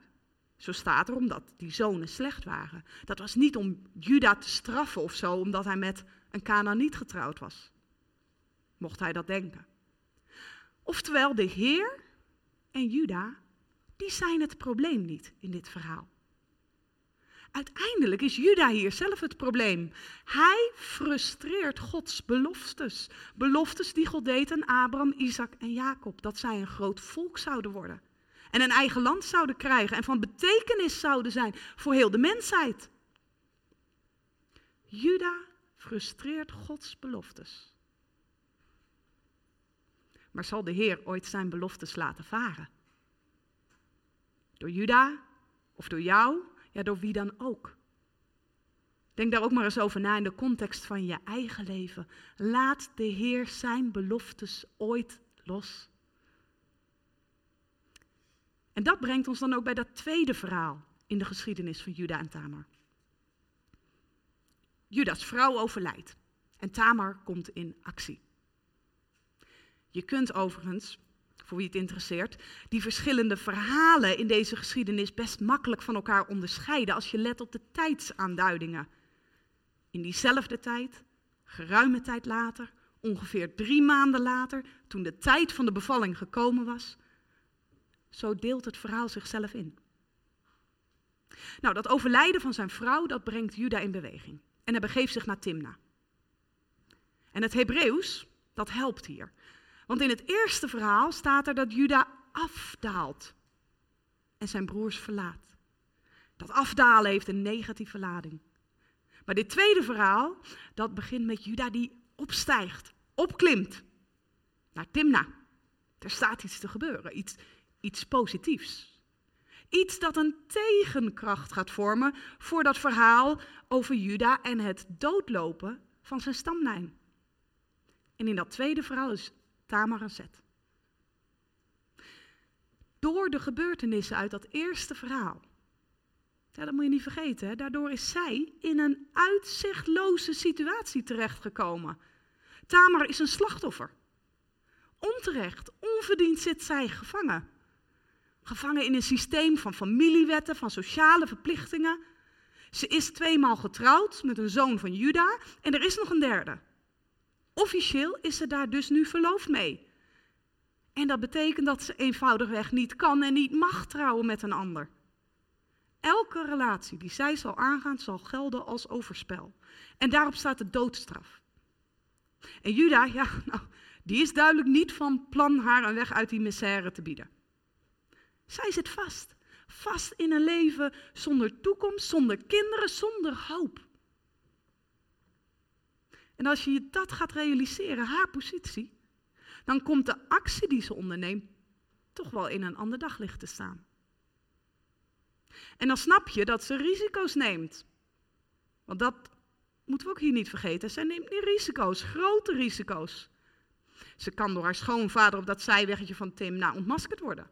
zo staat er, omdat die zonen slecht waren. Dat was niet om Juda te straffen of zo, omdat hij met een niet getrouwd was. Mocht hij dat denken. Oftewel, de Heer en Juda, die zijn het probleem niet in dit verhaal. Uiteindelijk is Juda hier zelf het probleem. Hij frustreert Gods beloftes. Beloftes die God deed aan Abraham, Isaac en Jacob. Dat zij een groot volk zouden worden. En een eigen land zouden krijgen. En van betekenis zouden zijn voor heel de mensheid. Juda frustreert Gods beloftes. Maar zal de Heer ooit zijn beloftes laten varen? Door Juda of door jou ja, door wie dan ook. Denk daar ook maar eens over na in de context van je eigen leven. Laat de Heer zijn beloftes ooit los. En dat brengt ons dan ook bij dat tweede verhaal in de geschiedenis van Juda en Tamar. Judas vrouw overlijdt en Tamar komt in actie. Je kunt overigens voor wie het interesseert, die verschillende verhalen in deze geschiedenis best makkelijk van elkaar onderscheiden als je let op de tijdsaanduidingen. In diezelfde tijd, geruime tijd later, ongeveer drie maanden later, toen de tijd van de bevalling gekomen was, zo deelt het verhaal zichzelf in. Nou, dat overlijden van zijn vrouw, dat brengt Juda in beweging. En hij begeeft zich naar Timna. En het Hebreeuws, dat helpt hier. Want in het eerste verhaal staat er dat Juda afdaalt en zijn broers verlaat. Dat afdalen heeft een negatieve lading. Maar dit tweede verhaal, dat begint met Juda die opstijgt, opklimt naar Timna. Er staat iets te gebeuren, iets, iets positiefs. Iets dat een tegenkracht gaat vormen voor dat verhaal over Juda en het doodlopen van zijn stamlijn. En in dat tweede verhaal is Tamar zet. Door de gebeurtenissen uit dat eerste verhaal. Dat moet je niet vergeten. Hè? Daardoor is zij in een uitzichtloze situatie terechtgekomen. Tamar is een slachtoffer. Onterecht, onverdiend zit zij gevangen. Gevangen in een systeem van familiewetten, van sociale verplichtingen. Ze is tweemaal getrouwd met een zoon van Juda en er is nog een derde. Officieel is ze daar dus nu verloofd mee. En dat betekent dat ze eenvoudigweg niet kan en niet mag trouwen met een ander. Elke relatie die zij zal aangaan, zal gelden als overspel. En daarop staat de doodstraf. En Juda, ja, nou, die is duidelijk niet van plan haar een weg uit die misère te bieden. Zij zit vast. Vast in een leven zonder toekomst, zonder kinderen, zonder hoop. En als je dat gaat realiseren, haar positie, dan komt de actie die ze onderneemt toch wel in een ander daglicht te staan. En dan snap je dat ze risico's neemt. Want dat moeten we ook hier niet vergeten. Zij neemt niet risico's, grote risico's. Ze kan door haar schoonvader op dat zijweggetje van Tim na ontmaskerd worden.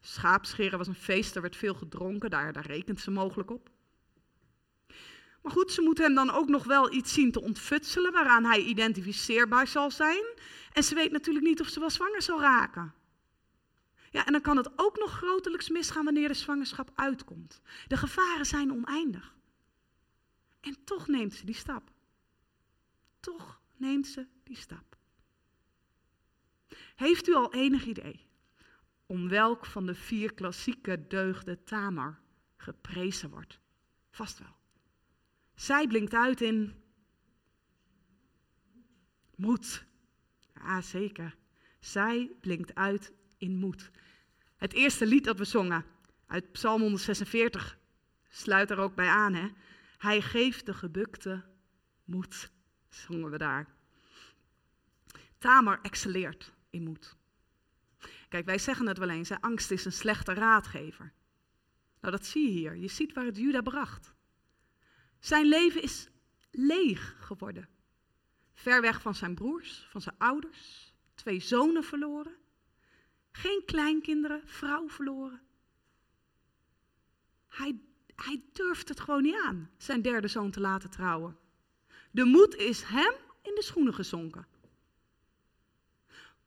Schaapscheren was een feest, er werd veel gedronken, daar, daar rekent ze mogelijk op. Maar goed, ze moet hem dan ook nog wel iets zien te ontfutselen waaraan hij identificeerbaar zal zijn. En ze weet natuurlijk niet of ze wel zwanger zal raken. Ja, en dan kan het ook nog grotelijks misgaan wanneer de zwangerschap uitkomt. De gevaren zijn oneindig. En toch neemt ze die stap. Toch neemt ze die stap. Heeft u al enig idee om welk van de vier klassieke deugden Tamar geprezen wordt? Vast wel. Zij blinkt uit in moed. Ja, zeker. Zij blinkt uit in moed. Het eerste lied dat we zongen uit Psalm 146 sluit er ook bij aan. Hè? Hij geeft de gebukte moed, zongen we daar. Tamar excelleert in moed. Kijk, wij zeggen het wel eens, angst is een slechte raadgever. Nou, dat zie je hier. Je ziet waar het Juda bracht. Zijn leven is leeg geworden. Ver weg van zijn broers, van zijn ouders, twee zonen verloren. Geen kleinkinderen, vrouw verloren. Hij, hij durft het gewoon niet aan, zijn derde zoon te laten trouwen. De moed is hem in de schoenen gezonken.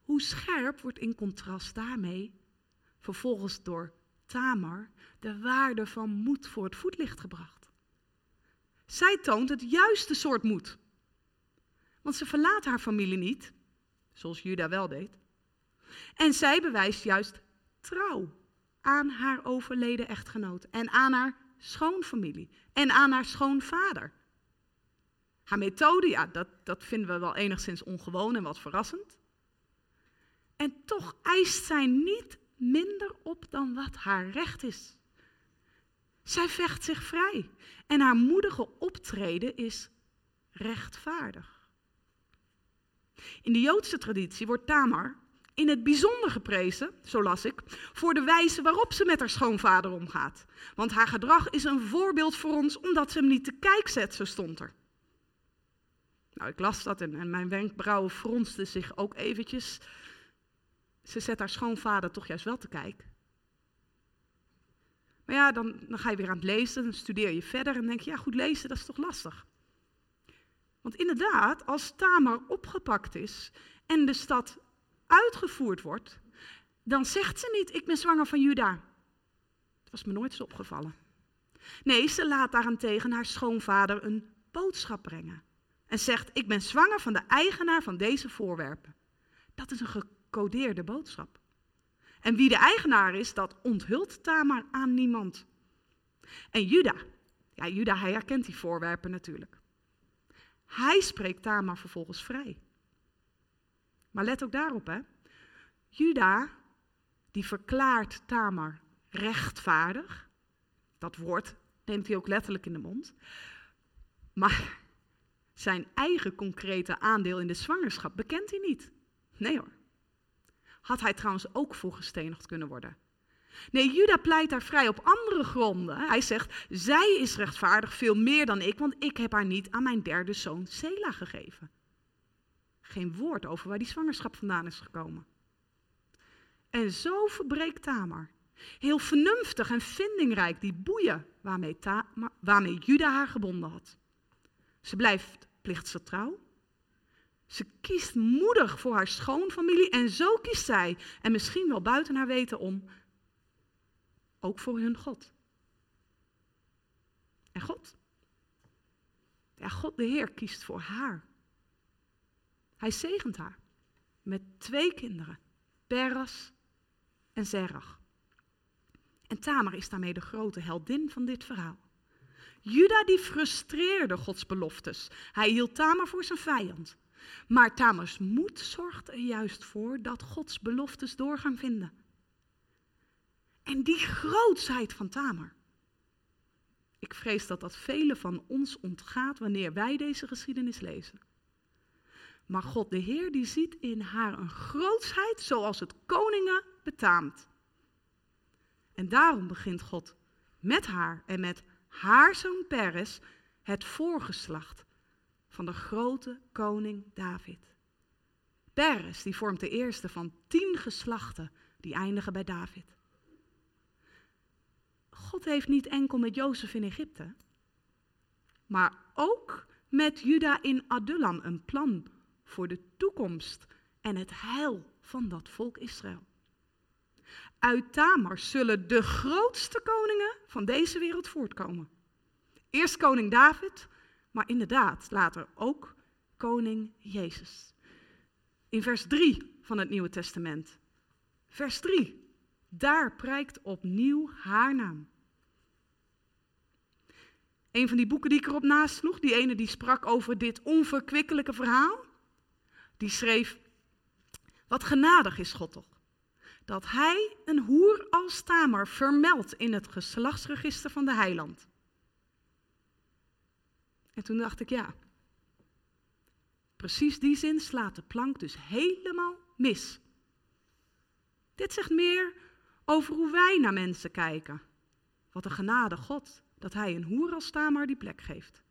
Hoe scherp wordt in contrast daarmee vervolgens door Tamar de waarde van moed voor het voetlicht gebracht. Zij toont het juiste soort moed. Want ze verlaat haar familie niet, zoals Juda wel deed. En zij bewijst juist trouw aan haar overleden echtgenoot en aan haar schoonfamilie en aan haar schoonvader. Haar methode, ja, dat, dat vinden we wel enigszins ongewoon en wat verrassend. En toch eist zij niet minder op dan wat haar recht is. Zij vecht zich vrij en haar moedige optreden is rechtvaardig. In de Joodse traditie wordt Tamar in het bijzonder geprezen, zo las ik, voor de wijze waarop ze met haar schoonvader omgaat. Want haar gedrag is een voorbeeld voor ons omdat ze hem niet te kijk zet, zo stond er. Nou, ik las dat en, mijn wenkbrauwen fronsten zich ook eventjes. Ze zet haar schoonvader toch juist wel te kijken. Maar ja, dan, dan ga je weer aan het lezen, dan studeer je verder en denk je, ja goed, lezen, dat is toch lastig. Want inderdaad, als Tamar opgepakt is en de stad uitgevoerd wordt, dan zegt ze niet, ik ben zwanger van Juda. Dat was me nooit zo opgevallen. Nee, ze laat daarentegen haar schoonvader een boodschap brengen. En zegt, ik ben zwanger van de eigenaar van deze voorwerpen. Dat is een gecodeerde boodschap. En wie de eigenaar is, dat onthult Tamar aan niemand. En Juda, ja, Juda, hij herkent die voorwerpen natuurlijk. Hij spreekt Tamar vervolgens vrij. Maar let ook daarop, hè. Juda, die verklaart Tamar rechtvaardig. Dat woord neemt hij ook letterlijk in de mond. Maar zijn eigen concrete aandeel in de zwangerschap bekent hij niet. Nee hoor. Had hij trouwens ook voor gestenigd kunnen worden. Nee, Juda pleit daar vrij op andere gronden. Hij zegt, zij is rechtvaardig veel meer dan ik, want ik heb haar niet aan mijn derde zoon Sela gegeven. Geen woord over waar die zwangerschap vandaan is gekomen. En zo verbreekt Tamar. Heel vernuftig en vindingrijk die boeien waarmee, Tamar, waarmee Juda haar gebonden had. Ze blijft plichtsgetrouw. Ze kiest moedig voor haar schoonfamilie en zo kiest zij, en misschien wel buiten haar weten om, ook voor hun God. En God? Ja, God de Heer kiest voor haar. Hij zegent haar met twee kinderen, Peras en Zerach. En Tamar is daarmee de grote heldin van dit verhaal. Juda die frustreerde Gods beloftes. Hij hield Tamar voor zijn vijand. Maar Tamars moed zorgt er juist voor dat Gods beloftes doorgang vinden. En die grootsheid van Tamar. Ik vrees dat dat velen van ons ontgaat wanneer wij deze geschiedenis lezen. Maar God de Heer die ziet in haar een grootsheid zoals het koningen betaamt. En daarom begint God met haar en met haar zoon Peres het voorgeslacht van de grote koning David. Peres die vormt de eerste van tien geslachten die eindigen bij David. God heeft niet enkel met Jozef in Egypte. maar ook met Juda in Adullam een plan voor de toekomst en het heil van dat volk Israël. Uit Tamar zullen de grootste koningen van deze wereld voortkomen. Eerst koning David, maar inderdaad later ook koning Jezus. In vers 3 van het Nieuwe Testament. Vers 3. Daar prijkt opnieuw haar naam. Een van die boeken die ik erop naast sloeg, die ene die sprak over dit onverkwikkelijke verhaal, die schreef, wat genadig is God toch, dat hij een hoer als Tamar vermeldt in het geslachtsregister van de heiland. En toen dacht ik, ja, precies die zin slaat de plank dus helemaal mis. Dit zegt meer over hoe wij naar mensen kijken. Wat een genade God, dat hij een hoer als Tamar die plek geeft.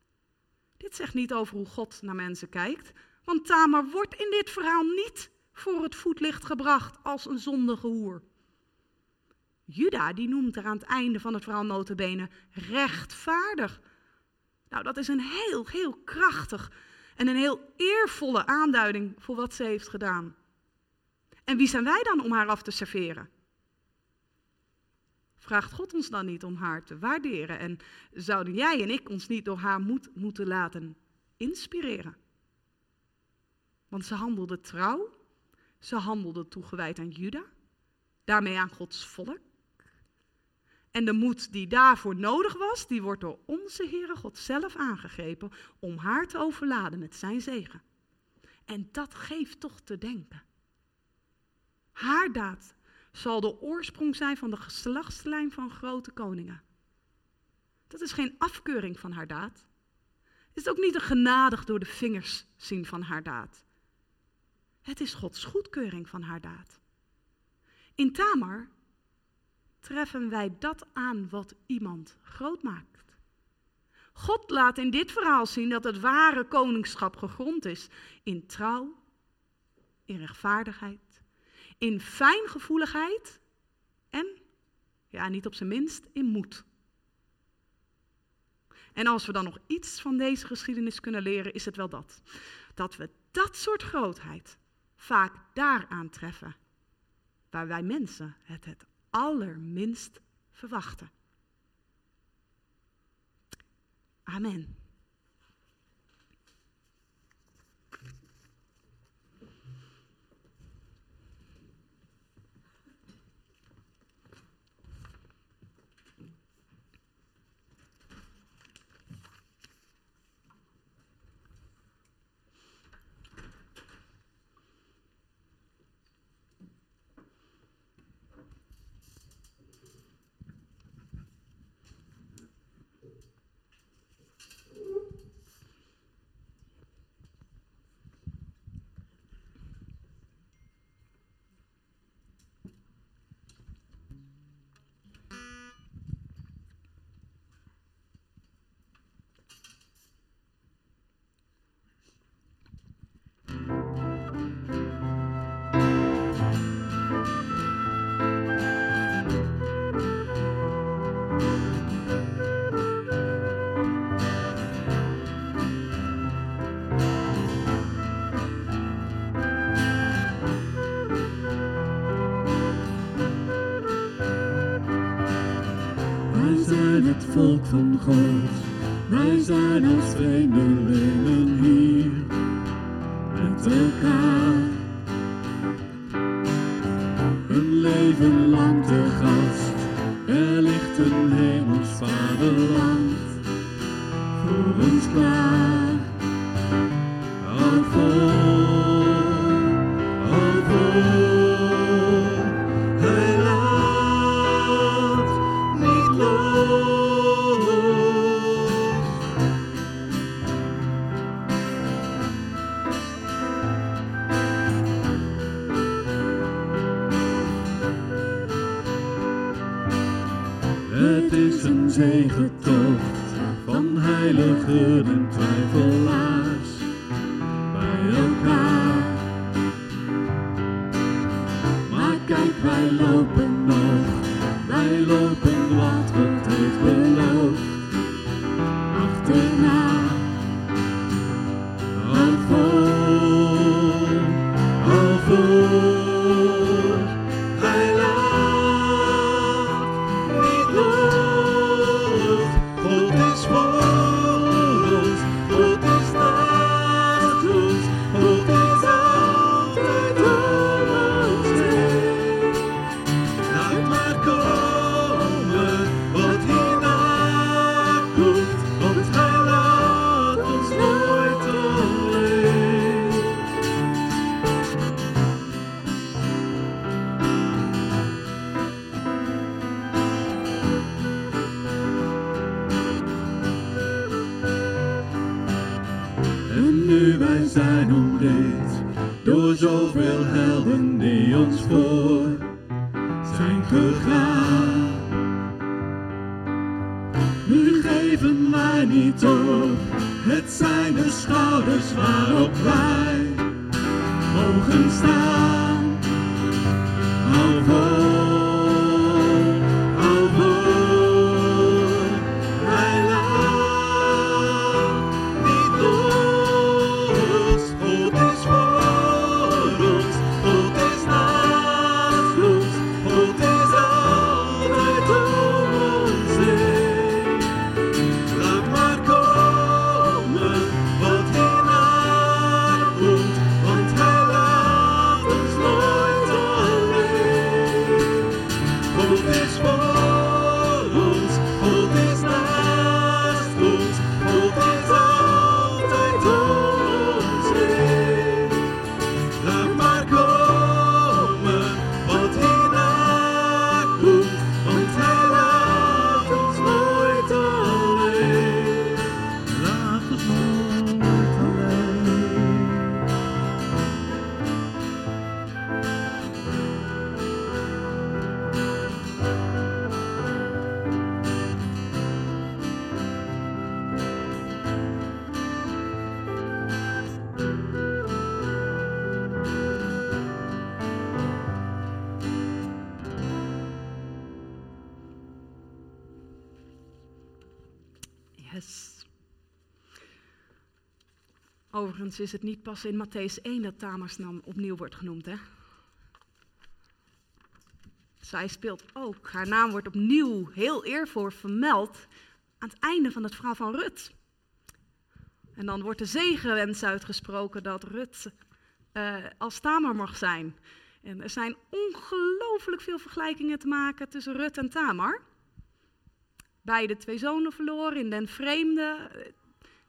Dit zegt niet over hoe God naar mensen kijkt, want Tamar wordt in dit verhaal niet voor het voetlicht gebracht als een zondige hoer. Juda die noemt er aan het einde van het verhaal notabene rechtvaardig. Nou, dat is een heel, heel krachtig en een heel eervolle aanduiding voor wat ze heeft gedaan. En wie zijn wij dan om haar af te serveren? Vraagt God ons dan niet om haar te waarderen? En zouden jij en ik ons niet door haar moed moeten laten inspireren? Want ze handelde trouw, ze handelde toegewijd aan Juda, daarmee aan Gods volk. En de moed die daarvoor nodig was, die wordt door onze Heere God zelf aangegrepen om haar te overladen met zijn zegen. En dat geeft toch te denken. Haar daad zal de oorsprong zijn van de geslachtslijn van grote koningen. Dat is geen afkeuring van haar daad. Het is ook niet een genadig door de vingers zien van haar daad. Het is Gods goedkeuring van haar daad. In Tamar treffen wij dat aan wat iemand groot maakt. God laat in dit verhaal zien dat het ware koningschap gegrond is in trouw, in rechtvaardigheid, in fijngevoeligheid en, ja, niet op zijn minst, in moed. En als we dan nog iets van deze geschiedenis kunnen leren, is het wel dat. Dat we dat soort grootheid vaak daar aantreffen waar wij mensen het het allerminst verwachten. Amen. Van God, wij zijn als vreemdelingen hier met elkaar. Overigens is het niet pas in Matthäus 1 dat Tamars naam opnieuw wordt genoemd, hè? Zij speelt ook. Haar naam wordt opnieuw heel eervol vermeld aan het einde van het verhaal van Rut. En dan wordt de zegenwens uitgesproken dat Rut eh, als Tamar mag zijn. En er zijn ongelooflijk veel vergelijkingen te maken tussen Rut en Tamar. Beide twee zonen verloren in den vreemde.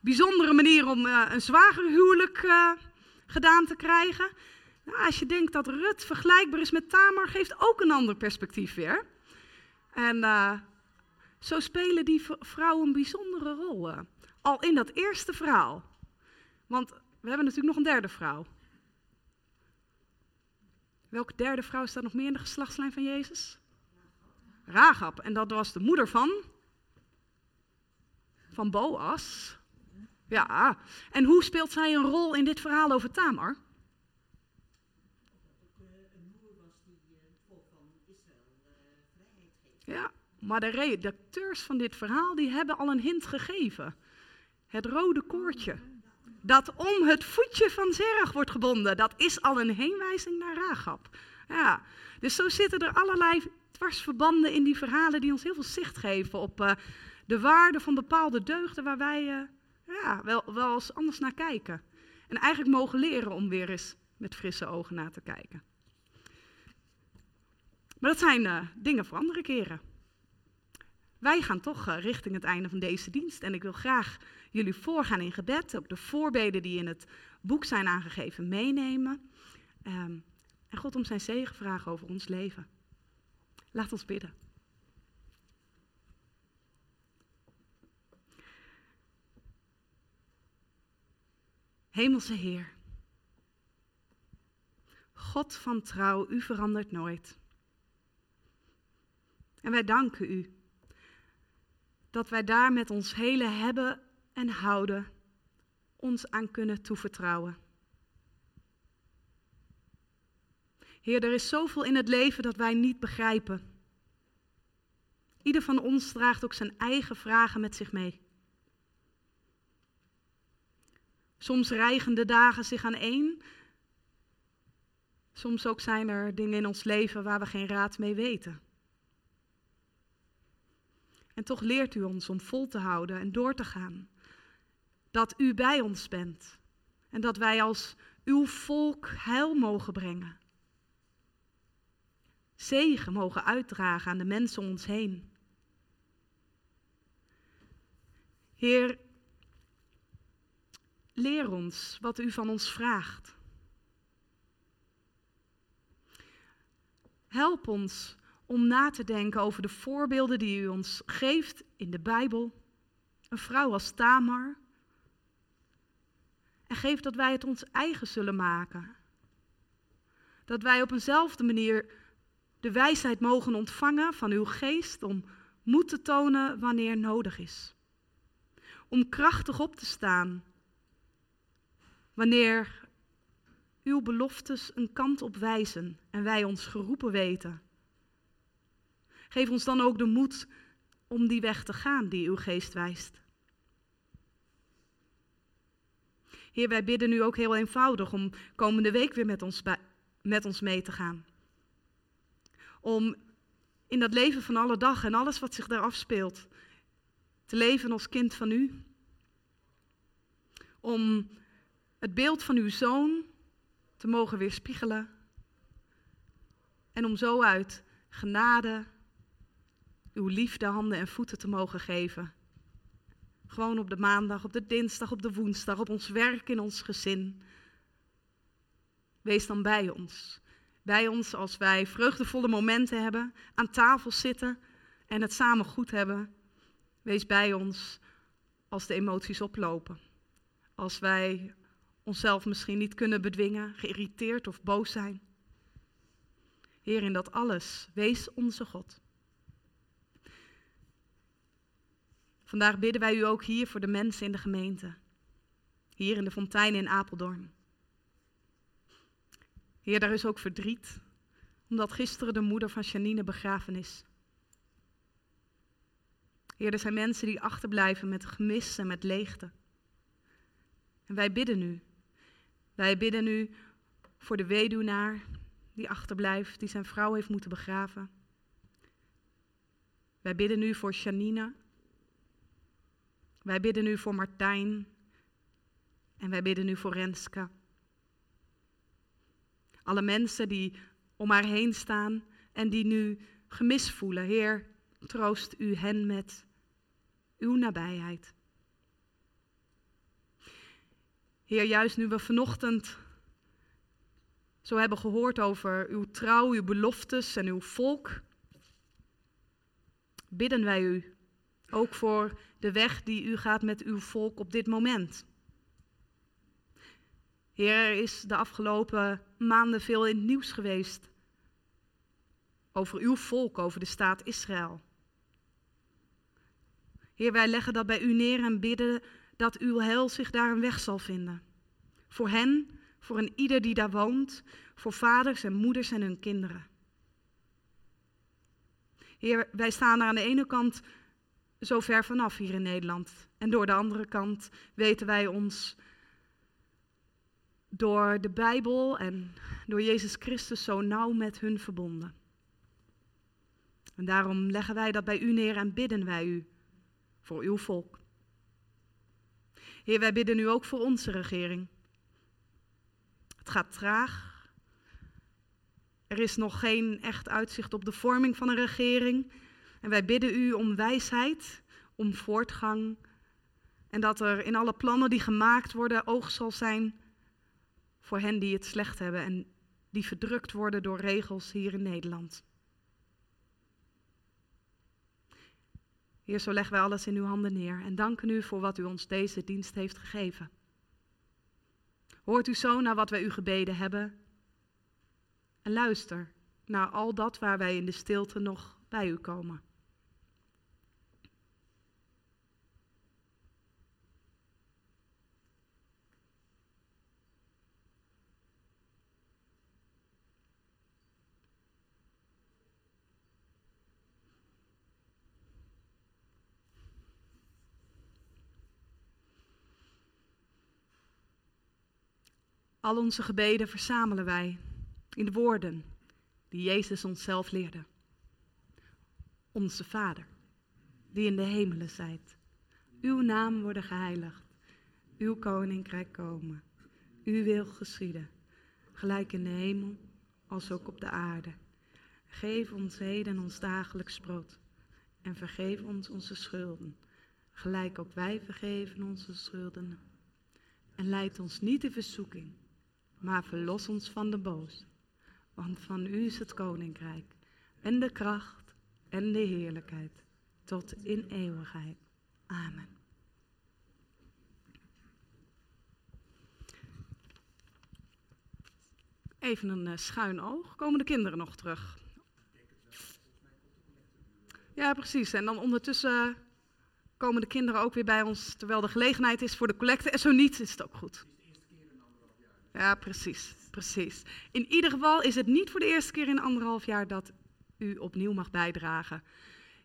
Bijzondere manier om eh, een zwagerhuwelijk eh, gedaan te krijgen. Nou, als je denkt dat Rut vergelijkbaar is met Tamar, geeft ook een ander perspectief weer. En eh, zo spelen die vrouwen een bijzondere rol. al in dat eerste verhaal. Want we hebben natuurlijk nog een derde vrouw. Welke derde vrouw staat nog meer in de geslachtslijn van Jezus? Rahab. En dat was de moeder van? Van Boas. Ja. En hoe speelt zij een rol in dit verhaal over Tamar? Ja, maar de redacteurs van dit verhaal die hebben al een hint gegeven. Het rode koordje. Dat om het voetje van Zerach wordt gebonden. Dat is al een heenwijzing naar Rahab. Ja, dus zo zitten er allerlei dwarsverbanden in die verhalen die ons heel veel zicht geven op eh, de waarde van bepaalde deugden waar wij eh, ja, wel, wel eens anders naar kijken. En eigenlijk mogen leren om weer eens met frisse ogen naar te kijken. Maar dat zijn eh, dingen voor andere keren. Wij gaan toch eh, richting het einde van deze dienst. En ik wil graag jullie voorgaan in gebed. Ook de voorbeden die in het boek zijn aangegeven meenemen. Ehm, en God om zijn zegen vragen over ons leven. Laat ons bidden. Hemelse Heer. God van trouw, u verandert nooit. En wij danken u dat wij daar met ons hele hebben en houden ons aan kunnen toevertrouwen. Heer, er is zoveel in het leven dat wij niet begrijpen. Ieder van ons draagt ook zijn eigen vragen met zich mee. Soms rijgen de dagen zich aan één, Soms ook zijn er dingen in ons leven waar we geen raad mee weten. En toch leert u ons om vol te houden en door te gaan. Dat u bij ons bent en dat wij als uw volk heil mogen brengen. Zegen mogen uitdragen aan de mensen om ons heen. Heer, leer ons wat u van ons vraagt. Help ons om na te denken over de voorbeelden die u ons geeft in de Bijbel. Een vrouw als Tamar. En geef dat wij het ons eigen zullen maken. Dat wij op eenzelfde manier de wijsheid mogen ontvangen van uw geest om moed te tonen wanneer nodig is. Om krachtig op te staan wanneer uw beloftes een kant op wijzen en wij ons geroepen weten. Geef ons dan ook de moed om die weg te gaan die uw geest wijst. Heer, wij bidden nu ook heel eenvoudig om komende week weer met ons, met ons mee te gaan. Om in dat leven van alle dag en alles wat zich daar afspeelt, te leven als kind van u. Om het beeld van uw zoon te mogen weerspiegelen. En om zo uit genade uw liefde handen en voeten te mogen geven. Gewoon op de maandag, op de dinsdag, op de woensdag, op ons werk, in ons gezin. Wees dan bij ons. Bij ons als wij vreugdevolle momenten hebben, aan tafel zitten en het samen goed hebben. Wees bij ons als de emoties oplopen. Als wij onszelf misschien niet kunnen bedwingen, geïrriteerd of boos zijn. Heer, in dat alles, wees onze God. Vandaag bidden wij u ook hier voor de mensen in de gemeente. Hier in de fontein in Apeldoorn. Heer, daar is ook verdriet, omdat gisteren de moeder van Janine begraven is. Heer, er zijn mensen die achterblijven met gemis en met leegte. En wij bidden u. Wij bidden u voor de weduwnaar die achterblijft, die zijn vrouw heeft moeten begraven. Wij bidden u voor Janine. Wij bidden u voor Martijn. En wij bidden u voor Renske. Alle mensen die om haar heen staan en die nu gemis voelen. Heer, troost u hen met uw nabijheid. Heer, juist nu we vanochtend zo hebben gehoord over uw trouw, uw beloftes en uw volk, bidden wij u ook voor de weg die u gaat met uw volk op dit moment. Heer, er is de afgelopen maanden veel in het nieuws geweest over uw volk, over de staat Israël. Heer, wij leggen dat bij u neer en bidden dat uw heil zich daar een weg zal vinden. Voor hen, voor een ieder die daar woont, voor vaders en moeders en hun kinderen. Heer, wij staan er aan de ene kant zo ver vanaf hier in Nederland. En door de andere kant weten wij ons door de Bijbel en door Jezus Christus zo nauw met hun verbonden. En daarom leggen wij dat bij u neer en bidden wij u voor uw volk. Heer, wij bidden u ook voor onze regering. Het gaat traag. Er is nog geen echt uitzicht op de vorming van een regering. En wij bidden u om wijsheid, om voortgang. En dat er in alle plannen die gemaakt worden oog zal zijn voor hen die het slecht hebben en die verdrukt worden door regels hier in Nederland. Heer, zo leggen wij alles in uw handen neer en danken u voor wat u ons deze dienst heeft gegeven. Hoort u zo naar wat wij u gebeden hebben en luister naar al dat waar wij in de stilte nog bij u komen. Al onze gebeden verzamelen wij In de woorden die Jezus onszelf leerde. Onze Vader, die in de hemelen zijt. Uw naam worden geheiligd. Uw koninkrijk komen. Uw wil geschieden. Gelijk in de hemel als ook op de aarde. Geef ons heden ons dagelijks brood. En vergeef ons onze schulden. Gelijk ook wij vergeven onze schulden. En leid ons niet in verzoeking, maar verlos ons van de boos. Want van u is het koninkrijk en de kracht en de heerlijkheid tot in eeuwigheid. Amen. Even een uh, schuin oog. Komen de kinderen nog terug? Ja, precies. En dan ondertussen komen de kinderen ook weer bij ons terwijl de gelegenheid is voor de collecte. En zo niet, is het ook goed. Ja, precies, precies. In ieder geval is het niet voor de eerste keer in anderhalf jaar dat u opnieuw mag bijdragen.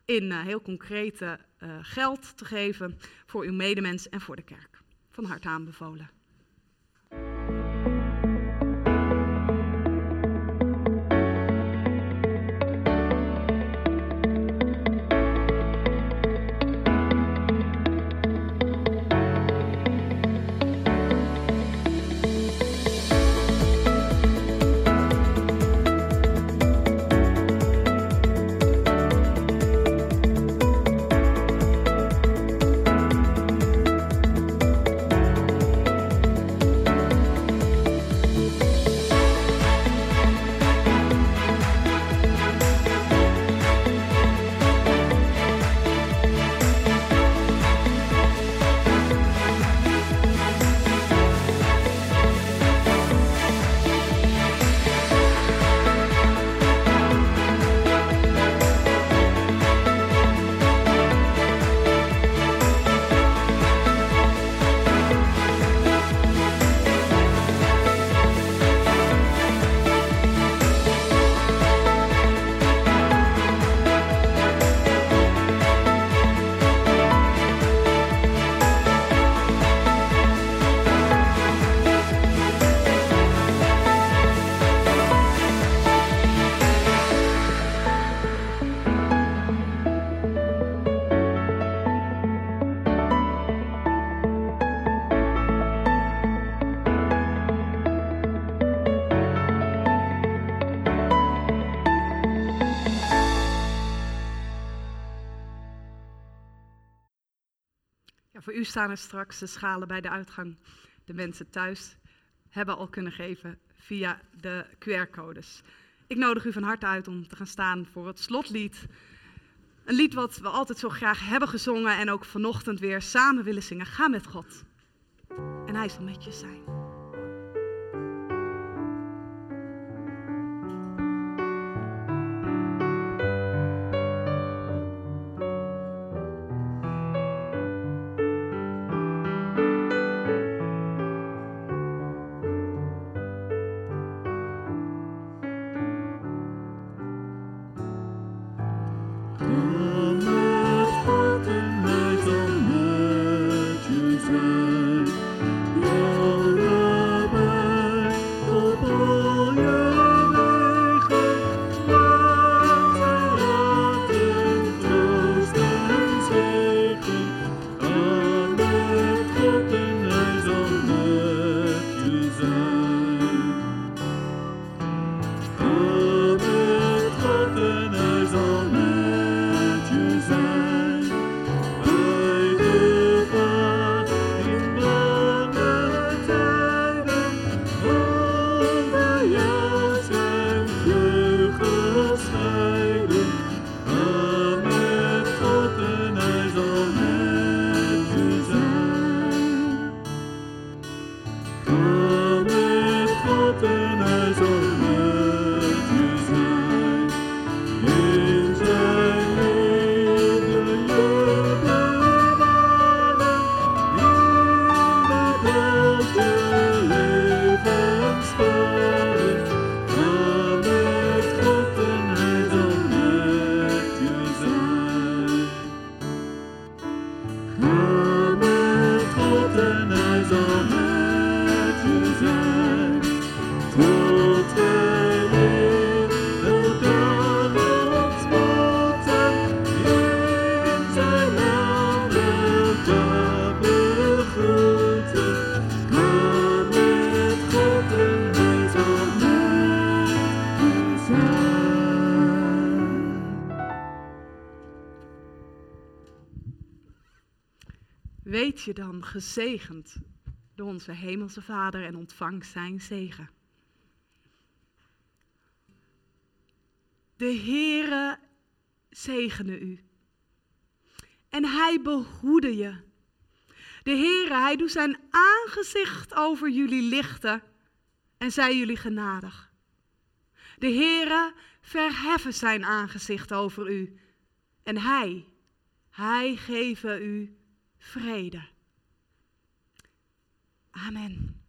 In uh, heel concrete uh, geld te geven voor uw medemens en voor de kerk. Van harte aanbevolen. Staan er straks de schalen bij de uitgang. De mensen thuis hebben al kunnen geven via de QR-codes. Ik nodig u van harte uit om te gaan staan voor het slotlied. Een lied wat we altijd zo graag hebben gezongen en ook vanochtend weer samen willen zingen. Ga met God. En Hij zal met je zijn. Dan gezegend door onze Hemelse Vader en ontvang zijn zegen. De Heere zegene u. En hij behoede je. De Heere, hij doet zijn aangezicht over jullie lichten en zij jullie genadig. De Heere verheffen zijn aangezicht over u en hij, hij geven u vrede. Amen.